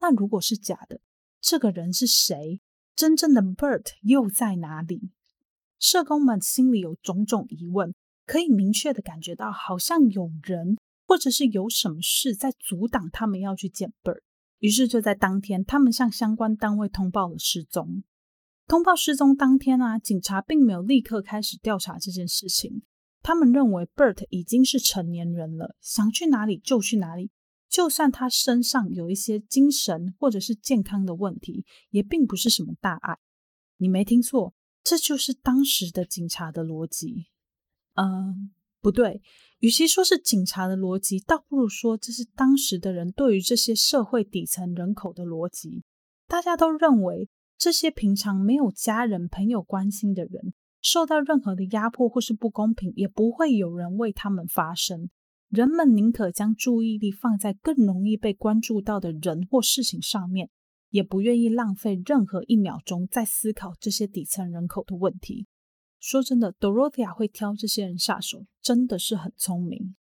[SPEAKER 1] 那如果是假的，这个人是谁？真正的 Bert 又在哪里？社工们心里有种种疑问，可以明确的感觉到，好像有人或者是有什么事在阻挡他们要去见 Bert。于是就在当天，他们向相关单位通报了失踪。通报失踪当天啊，警察并没有立刻开始调查这件事情。他们认为 Bert 已经是成年人了，想去哪里就去哪里。就算他身上有一些精神或者是健康的问题，也并不是什么大碍。你没听错，这就是当时的警察的逻辑。嗯，不对，与其说是警察的逻辑，倒不如说这是当时的人对于这些社会底层人口的逻辑。大家都认为。这些平常没有家人朋友关心的人，受到任何的压迫或是不公平，也不会有人为他们发声。人们宁可将注意力放在更容易被关注到的人或事情上面，也不愿意浪费任何一秒钟在思考这些底层人口的问题。说真的，Dorothea 会挑这些人下手，真的是很聪明。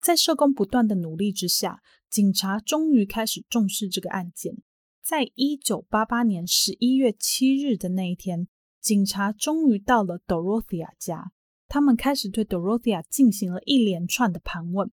[SPEAKER 1] 在社工不断的努力之下，警察终于开始重视这个案件。在一九八八年十一月七日的那一天，警察终于到了 Dorothea 家。他们开始对 Dorothea 进行了一连串的盘问。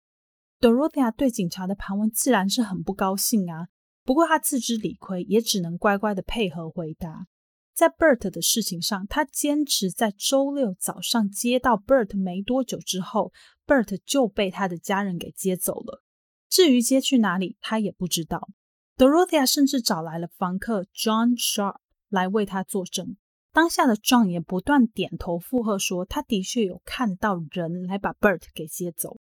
[SPEAKER 1] Dorothea 对警察的盘问自然是很不高兴啊，不过他自知理亏，也只能乖乖的配合回答。在 Bert 的事情上，他坚持在周六早上接到 Bert 没多久之后，Bert 就被他的家人给接走了。至于接去哪里，他也不知道。Dorothea 甚至找来了房客 John Sharp 来为他作证。当下的 John 也不断点头附和，说他的确有看到人来把 Bert 给接走。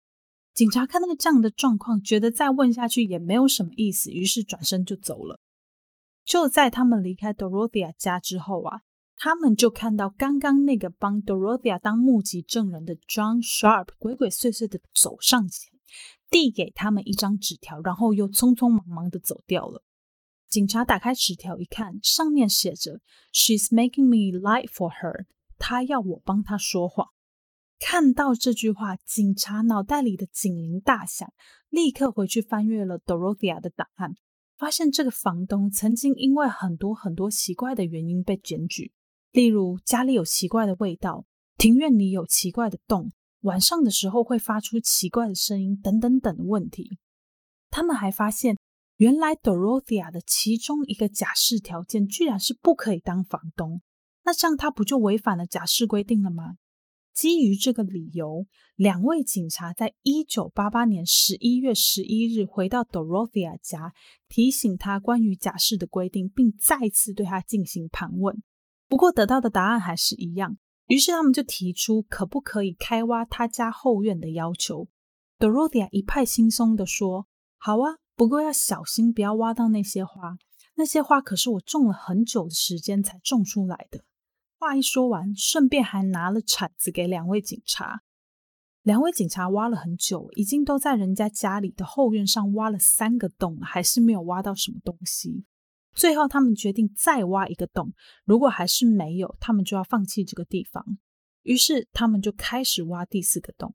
[SPEAKER 1] 警察看到这样的状况，觉得再问下去也没有什么意思，于是转身就走了。就在他们离开 Dorothea 家之后啊他们就看到刚刚那个帮 Dorothea 当目击证人的 John Sharp 鬼鬼祟祟的走上前，递给他们一张纸条，然后又匆匆忙忙的走掉了。警察打开纸条一看，上面写着 “She's making me lie for her”，她要我帮她说谎。看到这句话，警察脑袋里的警铃大响，立刻回去翻阅了 Dorothea 的档案，发现这个房东曾经因为很多很多奇怪的原因被检举，例如家里有奇怪的味道，庭院里有奇怪的洞，晚上的时候会发出奇怪的声音，等等等的问题。他们还发现，原来 Dorothea 的其中一个假释条件居然是不可以当房东，那这样他不就违反了假释规定了吗？基于这个理由，两位警察在一九八八年十一月十一日回到 Dorothea 家，提醒他关于假释的规定，并再次对他进行盘问。不过得到的答案还是一样，于是他们就提出可不可以开挖他家后院的要求。Dorothea 一派轻松地说：“好啊，不过要小心，不要挖到那些花。那些花可是我种了很久的时间才种出来的。”话一说完，顺便还拿了铲子给两位警察。两位警察挖了很久，已经都在人家家里的后院上挖了三个洞，还是没有挖到什么东西。最后，他们决定再挖一个洞，如果还是没有，他们就要放弃这个地方。于是，他们就开始挖第四个洞。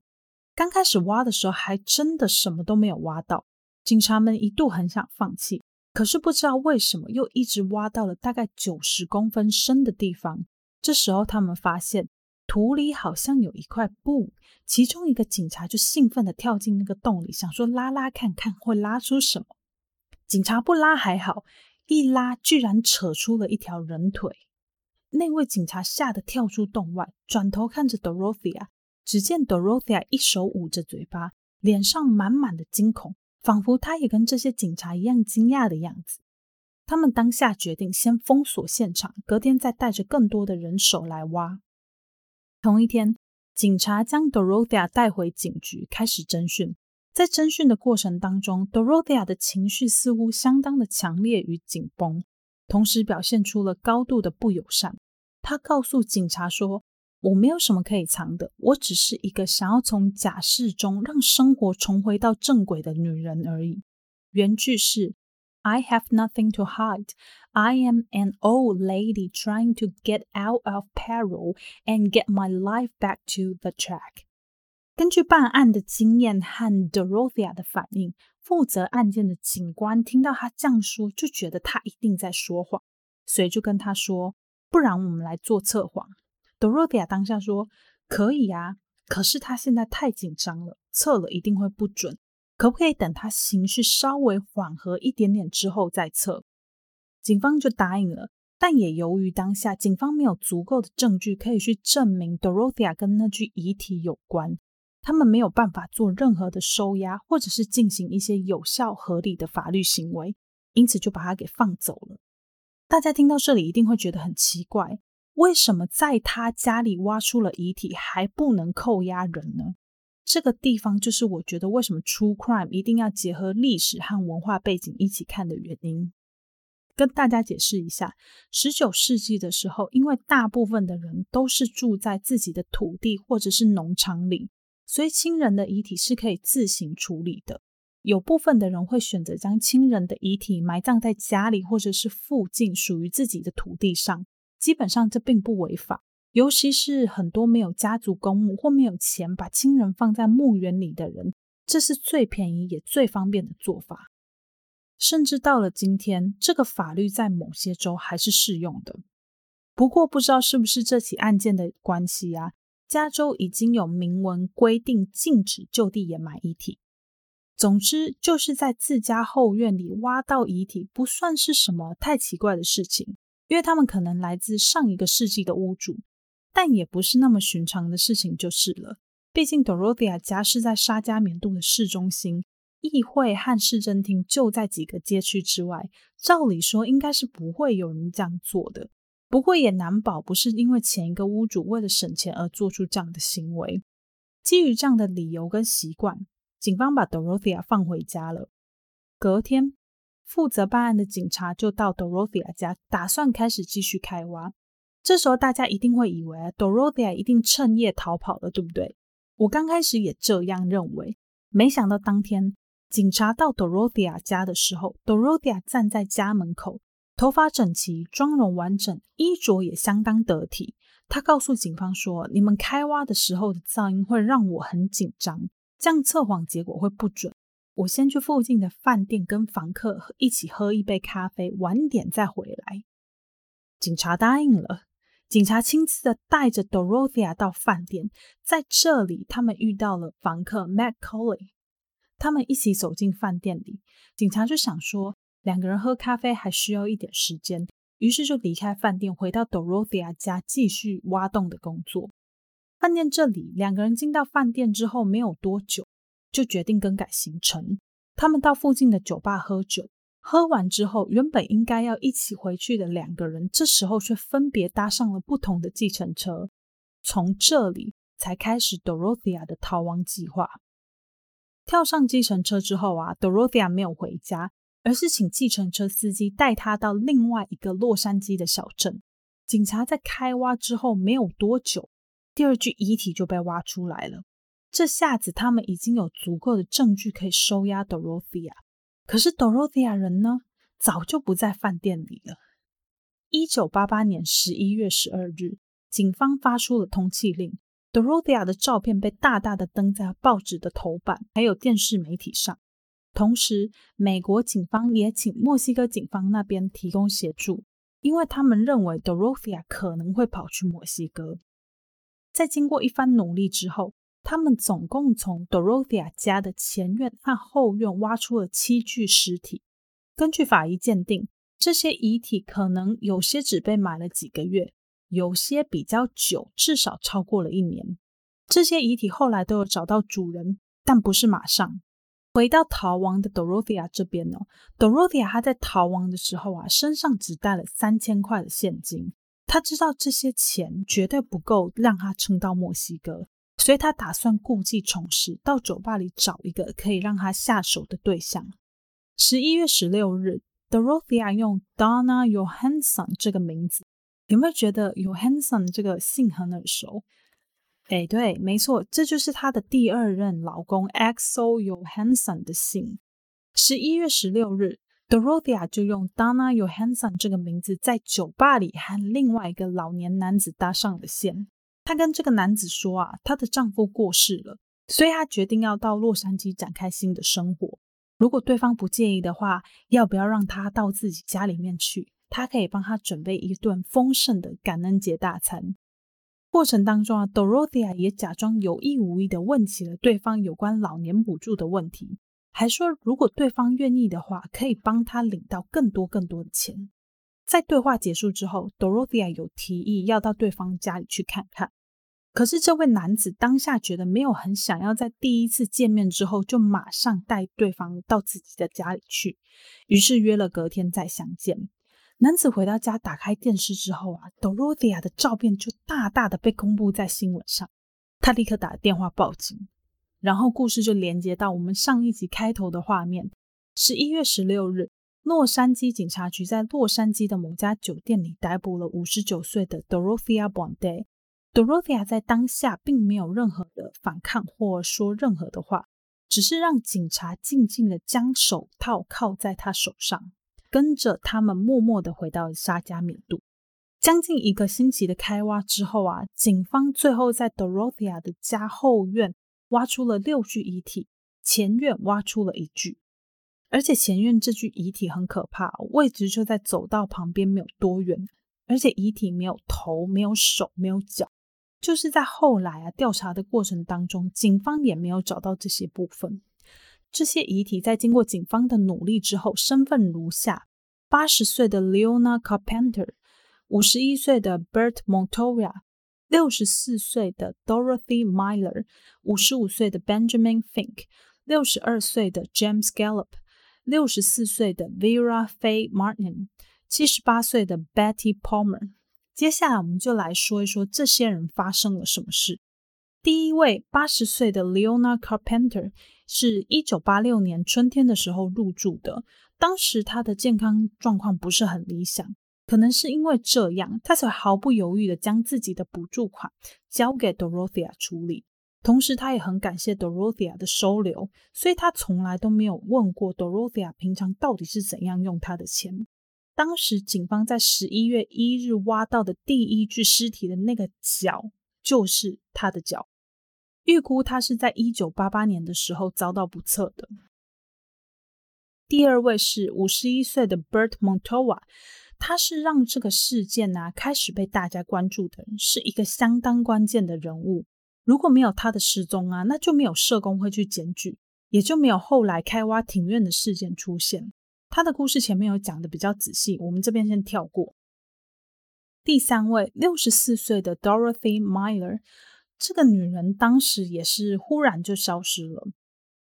[SPEAKER 1] 刚开始挖的时候，还真的什么都没有挖到。警察们一度很想放弃，可是不知道为什么，又一直挖到了大概九十公分深的地方。这时候，他们发现土里好像有一块布，其中一个警察就兴奋地跳进那个洞里，想说拉拉看看会拉出什么。警察不拉还好，一拉居然扯出了一条人腿。那位警察吓得跳出洞外，转头看着 Dorothea，只见 Dorothea 一手捂着嘴巴，脸上满满的惊恐，仿佛他也跟这些警察一样惊讶的样子。他们当下决定先封锁现场，隔天再带着更多的人手来挖。同一天，警察将 Dorothea 带回警局，开始侦讯。在侦讯的过程当中，Dorothea 的情绪似乎相当的强烈与紧绷，同时表现出了高度的不友善。他告诉警察说：“我没有什么可以藏的，我只是一个想要从假释中让生活重回到正轨的女人而已。”原句是。I have nothing to hide. I am an old lady trying to get out of peril and get my life back to the track. 根据办案的经验和 Dorothea 的反应，负责案件的警官听到他这样说，就觉得他一定在说谎，所以就跟他说：“不然我们来做测谎。” Dorothea 当下说：“可以啊，可是他现在太紧张了，测了一定会不准。”可不可以等他情绪稍微缓和一点点之后再测？警方就答应了，但也由于当下警方没有足够的证据可以去证明 Dorothea 跟那具遗体有关，他们没有办法做任何的收押或者是进行一些有效合理的法律行为，因此就把他给放走了。大家听到这里一定会觉得很奇怪，为什么在他家里挖出了遗体还不能扣押人呢？这个地方就是我觉得为什么 True Crime 一定要结合历史和文化背景一起看的原因。跟大家解释一下，十九世纪的时候，因为大部分的人都是住在自己的土地或者是农场里，所以亲人的遗体是可以自行处理的。有部分的人会选择将亲人的遗体埋葬在家里或者是附近属于自己的土地上，基本上这并不违法。尤其是很多没有家族公墓或没有钱把亲人放在墓园里的人，这是最便宜也最方便的做法。甚至到了今天，这个法律在某些州还是适用的。不过，不知道是不是这起案件的关系啊，加州已经有明文规定禁止就地掩埋遗体。总之，就是在自家后院里挖到遗体，不算是什么太奇怪的事情，因为他们可能来自上一个世纪的屋主。但也不是那么寻常的事情，就是了。毕竟 Dorothea 家是在沙加缅度的市中心，议会和市政厅就在几个街区之外。照理说，应该是不会有人这样做的。不过也难保不是因为前一个屋主为了省钱而做出这样的行为。基于这样的理由跟习惯，警方把 Dorothea 放回家了。隔天，负责办案的警察就到 Dorothea 家，打算开始继续开挖。这时候大家一定会以为 Dorothea 一定趁夜逃跑了，对不对？我刚开始也这样认为，没想到当天警察到 Dorothea 家的时候，Dorothea 站在家门口，头发整齐，妆容完整，衣着也相当得体。他告诉警方说：“你们开挖的时候的噪音会让我很紧张，这样测谎结果会不准。我先去附近的饭店跟房客一起喝一杯咖啡，晚点再回来。”警察答应了。警察亲自的带着 Dorothea 到饭店，在这里他们遇到了房客 Matt Colley。他们一起走进饭店里，警察就想说两个人喝咖啡还需要一点时间。于是就离开饭店，回到 Dorothea 家继续挖洞的工作。饭店这里，两个人进到饭店之后没有多久，就决定更改行程。他们到附近的酒吧喝酒，喝完之后，原本应该要一起回去的两个人，这时候却分别搭上了不同的计程车。从这里才开始 Dorothea 的逃亡计划。跳上计程车之后啊，Dorothea 没有回家。而是请计程车司机带他到另外一个洛杉矶的小镇。警察在开挖之后没有多久，第二具遗体就被挖出来了。这下子他们已经有足够的证据可以收押 Dorothea。可是 Dorothea 人呢？早就不在饭店里了。一九八八年十一月十二日，警方发出了通缉令，Dorothea 的照片被大大的登在报纸的头版，还有电视媒体上。同时，美国警方也请墨西哥警方那边提供协助，因为他们认为 Dorothea 可能会跑去墨西哥。在经过一番努力之后，他们总共从 Dorothea 家的前院和后院挖出了七具尸体。根据法医鉴定，这些遗体可能有些只被埋了几个月，有些比较久，至少超过了一年。这些遗体后来都有找到主人，但不是马上。回到逃亡的 Dorothea 这边呢，Dorothea 她在逃亡的时候啊，身上只带了三千块的现金。她知道这些钱绝对不够让她撑到墨西哥，所以他打算故技重施，到酒吧里找一个可以让他下手的对象。十一月十六日，Dorothea 用 Donna Johansson 这个名字，有没有觉得 Johansson 这个姓很耳熟？哎，对，没错，这就是她的第二任老公 Axel Johansson 的姓。十一月十六日，Dorothea 就用 Donna Johansson 这个名字在酒吧里和另外一个老年男子搭上了线。她跟这个男子说啊，她的丈夫过世了，所以她决定要到洛杉矶展开新的生活。如果对方不介意的话，要不要让她到自己家里面去？她可以帮她准备一顿丰盛的感恩节大餐。过程当中啊，Dorothea 也假装有意无意的问起了对方有关老年补助的问题，还说如果对方愿意的话，可以帮他领到更多更多的钱。在对话结束之后，Dorothea 有提议要到对方家里去看看，可是这位男子当下觉得没有很想要在第一次见面之后就马上带对方到自己的家里去，于是约了隔天再相见。男子回到家，打开电视之后啊，Dorothea 的照片就大大的被公布在新闻上。他立刻打电话报警，然后故事就连接到我们上一集开头的画面。十一月十六日，洛杉矶警察局在洛杉矶的某家酒店里逮捕了五十九岁的 Dorothea Bonday。Dorothea 在当下并没有任何的反抗或说任何的话，只是让警察静静的将手套铐在他手上。跟着他们默默的回到沙加缅度。将近一个星期的开挖之后啊，警方最后在 Dorothea 的家后院挖出了六具遗体，前院挖出了一具，而且前院这具遗体很可怕，位置就在走道旁边，没有多远，而且遗体没有头、没有手、没有脚，就是在后来啊调查的过程当中，警方也没有找到这些部分。这些遗体在经过警方的努力之后，身份如下：八十岁的 Leona Carpenter，五十一岁的 Bert Montoya，六十四岁的 Dorothy Myler，五十五岁的 Benjamin Fink，六十二岁的 James Gallup，六十四岁的 Vera Fay Martin，七十八岁的 Betty Palmer。接下来，我们就来说一说这些人发生了什么事。第一位，八十岁的 Leona Carpenter。是一九八六年春天的时候入住的，当时他的健康状况不是很理想，可能是因为这样，他才毫不犹豫地将自己的补助款交给 Dorothea 处理。同时，他也很感谢 Dorothea 的收留，所以他从来都没有问过 Dorothea 平常到底是怎样用他的钱。当时，警方在十一月一日挖到的第一具尸体的那个脚，就是他的脚。预估他是在一九八八年的时候遭到不测的。第二位是五十一岁的 Bert Montoya。他是让这个事件呢、啊、开始被大家关注的人，是一个相当关键的人物。如果没有他的失踪啊，那就没有社工会去检举，也就没有后来开挖庭院的事件出现。他的故事前面有讲的比较仔细，我们这边先跳过。第三位，六十四岁的 Dorothy Miller，这个女人当时也是忽然就消失了。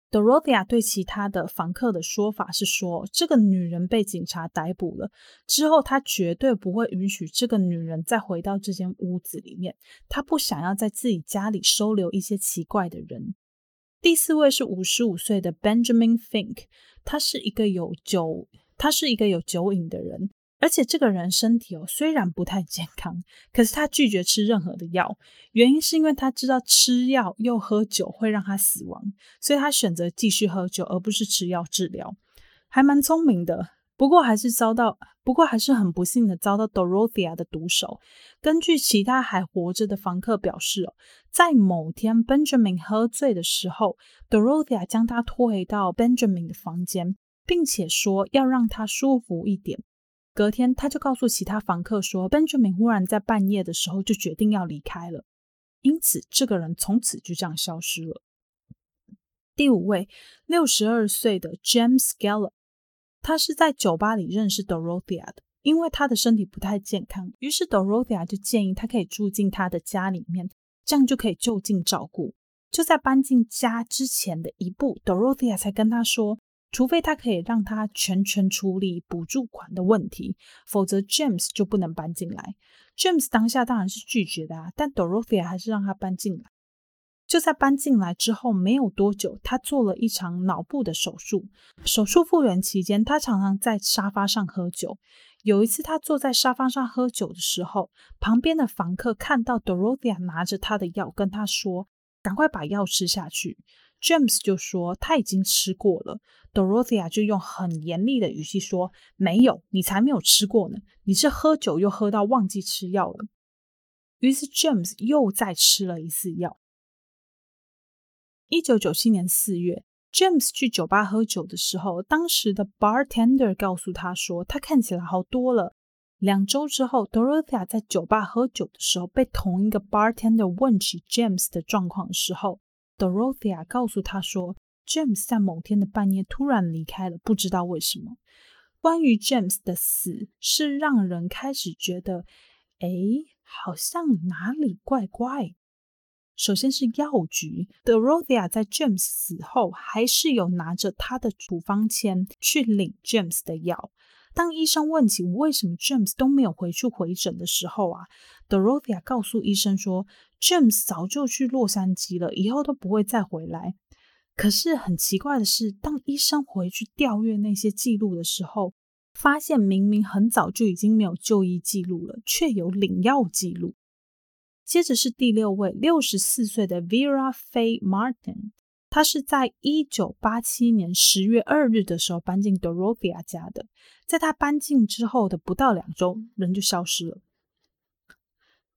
[SPEAKER 1] Dorothea 对其他的房客的说法是说，这个女人被警察逮捕了之后，他绝对不会允许这个女人再回到这间屋子里面。他不想要在自己家里收留一些奇怪的人。第四位是五十五岁的 Benjamin Fink，他是一个有酒，他是一个有酒瘾的人。而且这个人身体哦，虽然不太健康，可是他拒绝吃任何的药，原因是因为他知道吃药又喝酒会让他死亡，所以他选择继续喝酒，而不是吃药治疗，还蛮聪明的。不过还是遭到，不过还是很不幸的遭到 Dorothea 的毒手。根据其他还活着的房客表示，在某天 Benjamin 喝醉的时候，Dorothea 将他拖回到 Benjamin 的房间，并且说要让他舒服一点。隔天，他就告诉其他房客说，Benjamin 忽然在半夜的时候就决定要离开了，因此这个人从此就这样消失了。第五位，六十二岁的 James Geller，他是在酒吧里认识 Dorothea 的，因为他的身体不太健康，于是 Dorothea 就建议他可以住进他的家里面，这样就可以就近照顾。就在搬进家之前的一步，Dorothea 才跟他说。除非他可以让他全权处理补助款的问题，否则 James 就不能搬进来。James 当下当然是拒绝的啊，但 Dorothea 还是让他搬进来。就在搬进来之后没有多久，他做了一场脑部的手术。手术复原期间，他常常在沙发上喝酒。有一次，他坐在沙发上喝酒的时候，旁边的房客看到 Dorothea 拿着他的药，跟他说：“赶快把药吃下去。” James 就说他已经吃过了，Dorothea 就用很严厉的语气说：“没有，你才没有吃过呢，你是喝酒又喝到忘记吃药了。”于是 James 又再吃了一次药。一九九七年四月，James 去酒吧喝酒的时候，当时的 bartender 告诉他说他看起来好多了。两周之后，Dorothea 在酒吧喝酒的时候，被同一个 bartender 问起 James 的状况的时候。Dorothea 告诉他说，James 在某天的半夜突然离开了，不知道为什么。关于 James 的死，是让人开始觉得，哎，好像哪里怪怪。首先是药局，Dorothea 在 James 死后，还是有拿着他的处方签去领 James 的药。当医生问起为什么 James 都没有回去回诊的时候啊，Dorothea 告诉医生说，James 早就去洛杉矶了，以后都不会再回来。可是很奇怪的是，当医生回去调阅那些记录的时候，发现明明很早就已经没有就医记录了，却有领药记录。接着是第六位，六十四岁的 Vera Fay Martin。她是在一九八七年十月二日的时候搬进 Dorothea 家的，在她搬进之后的不到两周，人就消失了。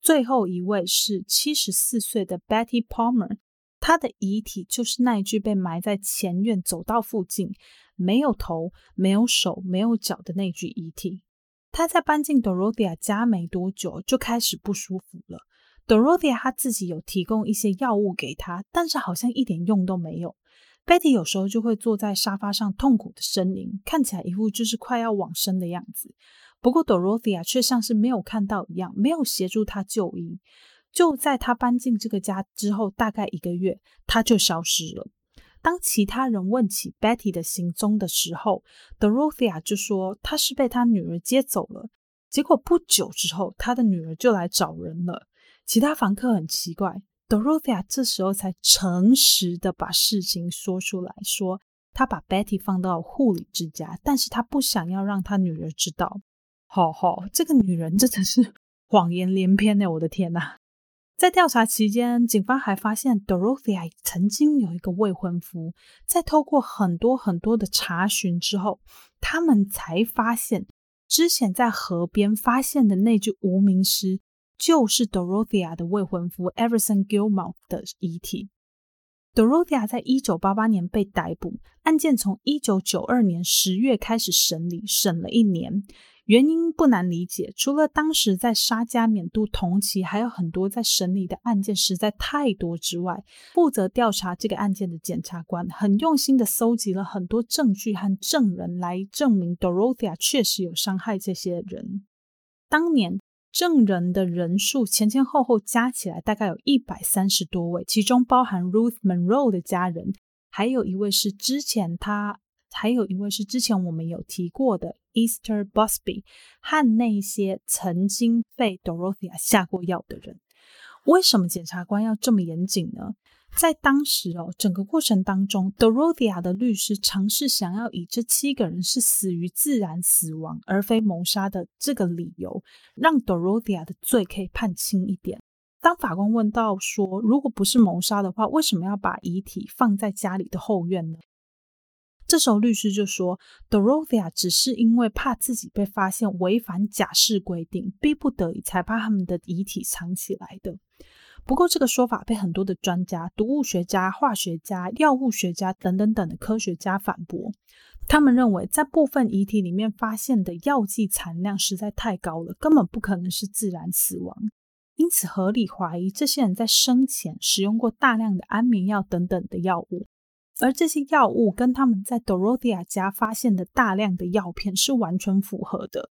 [SPEAKER 1] 最后一位是七十四岁的 Betty Palmer，她的遗体就是那一具被埋在前院走道附近，没有头、没有手、没有脚的那具遗体。她在搬进 Dorothea 家没多久就开始不舒服了。Dorothea 他自己有提供一些药物给他，但是好像一点用都没有。Betty 有时候就会坐在沙发上痛苦的呻吟，看起来一副就是快要往生的样子。不过 Dorothea 却像是没有看到一样，没有协助他就医。就在他搬进这个家之后，大概一个月，他就消失了。当其他人问起 Betty 的行踪的时候，Dorothea 就说他是被他女儿接走了。结果不久之后，他的女儿就来找人了。其他房客很奇怪，Dorothea 这时候才诚实的把事情说出来，说他把 Betty 放到护理之家，但是他不想要让他女儿知道。好好，这个女人真的是 谎言连篇呢！我的天哪！在调查期间，警方还发现 Dorothea 曾经有一个未婚夫。在透过很多很多的查询之后，他们才发现，之前在河边发现的那具无名尸，就是 Dorothea 的未婚夫 Everson Gilmore 的遗体。Dorothea 在一九八八年被逮捕，案件从一九九二年十月开始审理，审了一年。原因不难理解，除了当时在沙加缅度同期还有很多在审理的案件实在太多之外，负责调查这个案件的检察官很用心的搜集了很多证据和证人来证明 Dorothea 确实有伤害这些人。当年证人的人数前前后后加起来大概有一百三十多位，其中包含 Ruth Monroe 的家人，还有一位是之前他。还有一位是之前我们有提过的 Easter Busby 和那些曾经被 Dorothy 下过药的人。为什么检察官要这么严谨呢？在当时哦，整个过程当中，Dorothea 的律师尝试想要以这七个人是死于自然死亡而非谋杀的这个理由，让 Dorothea 的罪可以判轻一点。当法官问到说，如果不是谋杀的话，为什么要把遗体放在家里的后院呢？这时候律师就说，Dorothea 只是因为怕自己被发现违反假释规定，逼不得已才把他们的遗体藏起来的。不过这个说法被很多的专家、毒物学家、化学家、药物学家等等等的科学家反驳。他们认为，在部分遗体里面发现的药剂残量实在太高了，根本不可能是自然死亡，因此合理怀疑这些人在生前使用过大量的安眠药等等的药物。而这些药物跟他们在 Dorothea 家发现的大量的药片是完全符合的，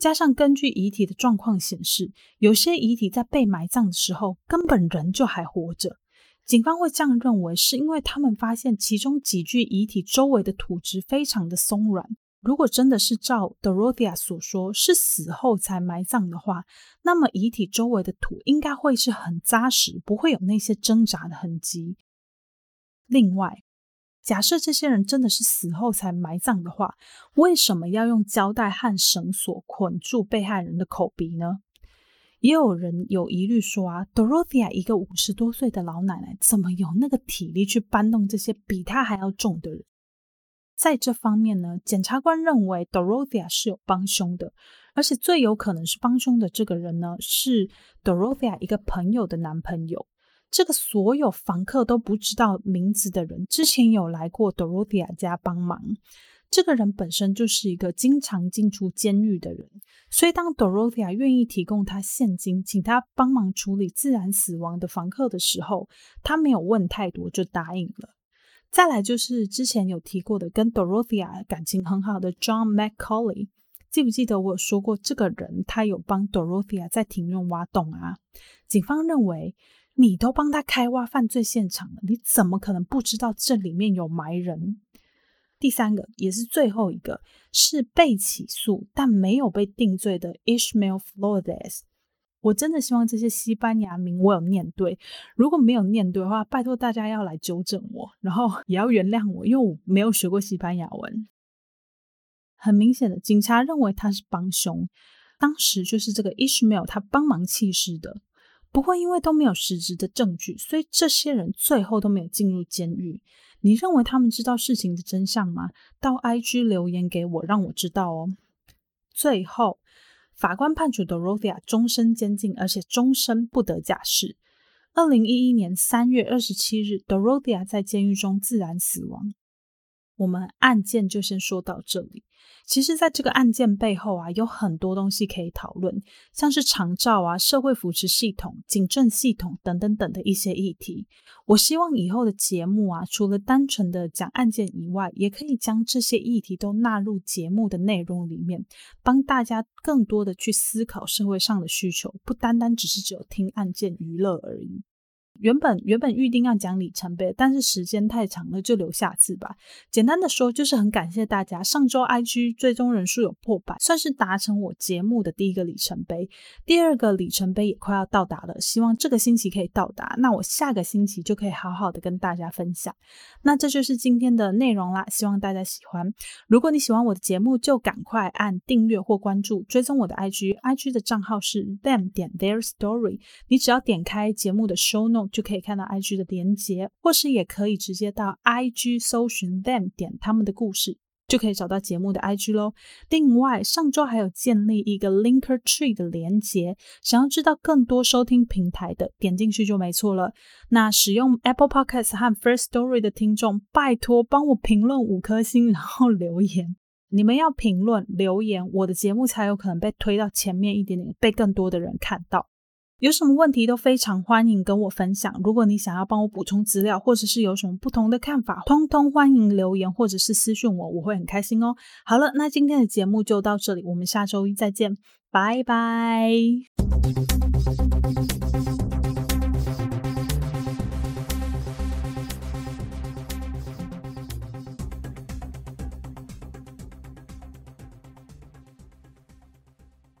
[SPEAKER 1] 加上根据遗体的状况显示，有些遗体在被埋葬的时候根本人就还活着。警方会这样认为，是因为他们发现其中几具遗体周围的土质非常的松软。如果真的是照 Dorothea 所说是死后才埋葬的话，那么遗体周围的土应该会是很扎实，不会有那些挣扎的痕迹。另外，假设这些人真的是死后才埋葬的话，为什么要用胶带和绳索捆住被害人的口鼻呢？也有人有疑虑说啊，Dorothea 一个五十多岁的老奶奶，怎么有那个体力去搬动这些比她还要重的人？在这方面呢，检察官认为 Dorothea 是有帮凶的，而且最有可能是帮凶的这个人呢，是 Dorothea 一个朋友的男朋友。这个所有房客都不知道名字的人，之前有来过 Dorothea 家帮忙。这个人本身就是一个经常进出监狱的人，所以当 Dorothea 愿意提供他现金，请他帮忙处理自然死亡的房客的时候，他没有问太多就答应了。再来就是之前有提过的，跟 Dorothea 感情很好的 John McCauley，记不记得我有说过这个人他有帮 Dorothea 在庭院挖洞啊？警方认为。你都帮他开挖犯罪现场了，你怎么可能不知道这里面有埋人？第三个也是最后一个，是被起诉但没有被定罪的 Ishmael Flores。我真的希望这些西班牙名我有念对，如果没有念对的话，拜托大家要来纠正我，然后也要原谅我，因为我没有学过西班牙文。很明显的，警察认为他是帮凶，当时就是这个 Ishmael 他帮忙弃尸的。不过，因为都没有实质的证据，所以这些人最后都没有进入监狱。你认为他们知道事情的真相吗？到 IG 留言给我，让我知道哦。最后，法官判处 Dorothea 终身监禁，而且终身不得假释。二零一一年三月二十七日，Dorothea 在监狱中自然死亡。我们案件就先说到这里。其实，在这个案件背后啊，有很多东西可以讨论，像是长照啊、社会扶持系统、警政系统等等等的一些议题。我希望以后的节目啊，除了单纯的讲案件以外，也可以将这些议题都纳入节目的内容里面，帮大家更多的去思考社会上的需求，不单单只是只有听案件娱乐而已。原本原本预定要讲里程碑，但是时间太长了，就留下次吧。简单的说，就是很感谢大家，上周 IG 追踪人数有破百，算是达成我节目的第一个里程碑。第二个里程碑也快要到达了，希望这个星期可以到达，那我下个星期就可以好好的跟大家分享。那这就是今天的内容啦，希望大家喜欢。如果你喜欢我的节目，就赶快按订阅或关注，追踪我的 IG，IG 的账号是 them 点 their story。你只要点开节目的 show note。就可以看到 IG 的连结，或是也可以直接到 IG 搜寻 them 点他们的故事，就可以找到节目的 IG 喽。另外，上周还有建立一个 Linker Tree 的连结，想要知道更多收听平台的，点进去就没错了。那使用 Apple Podcast 和 First Story 的听众，拜托帮我评论五颗星，然后留言。你们要评论留言，我的节目才有可能被推到前面一点点，被更多的人看到。有什么问题都非常欢迎跟我分享。如果你想要帮我补充资料，或者是有什么不同的看法，通通欢迎留言或者是私信我，我会很开心哦。好了，那今天的节目就到这里，我们下周一再见，拜拜。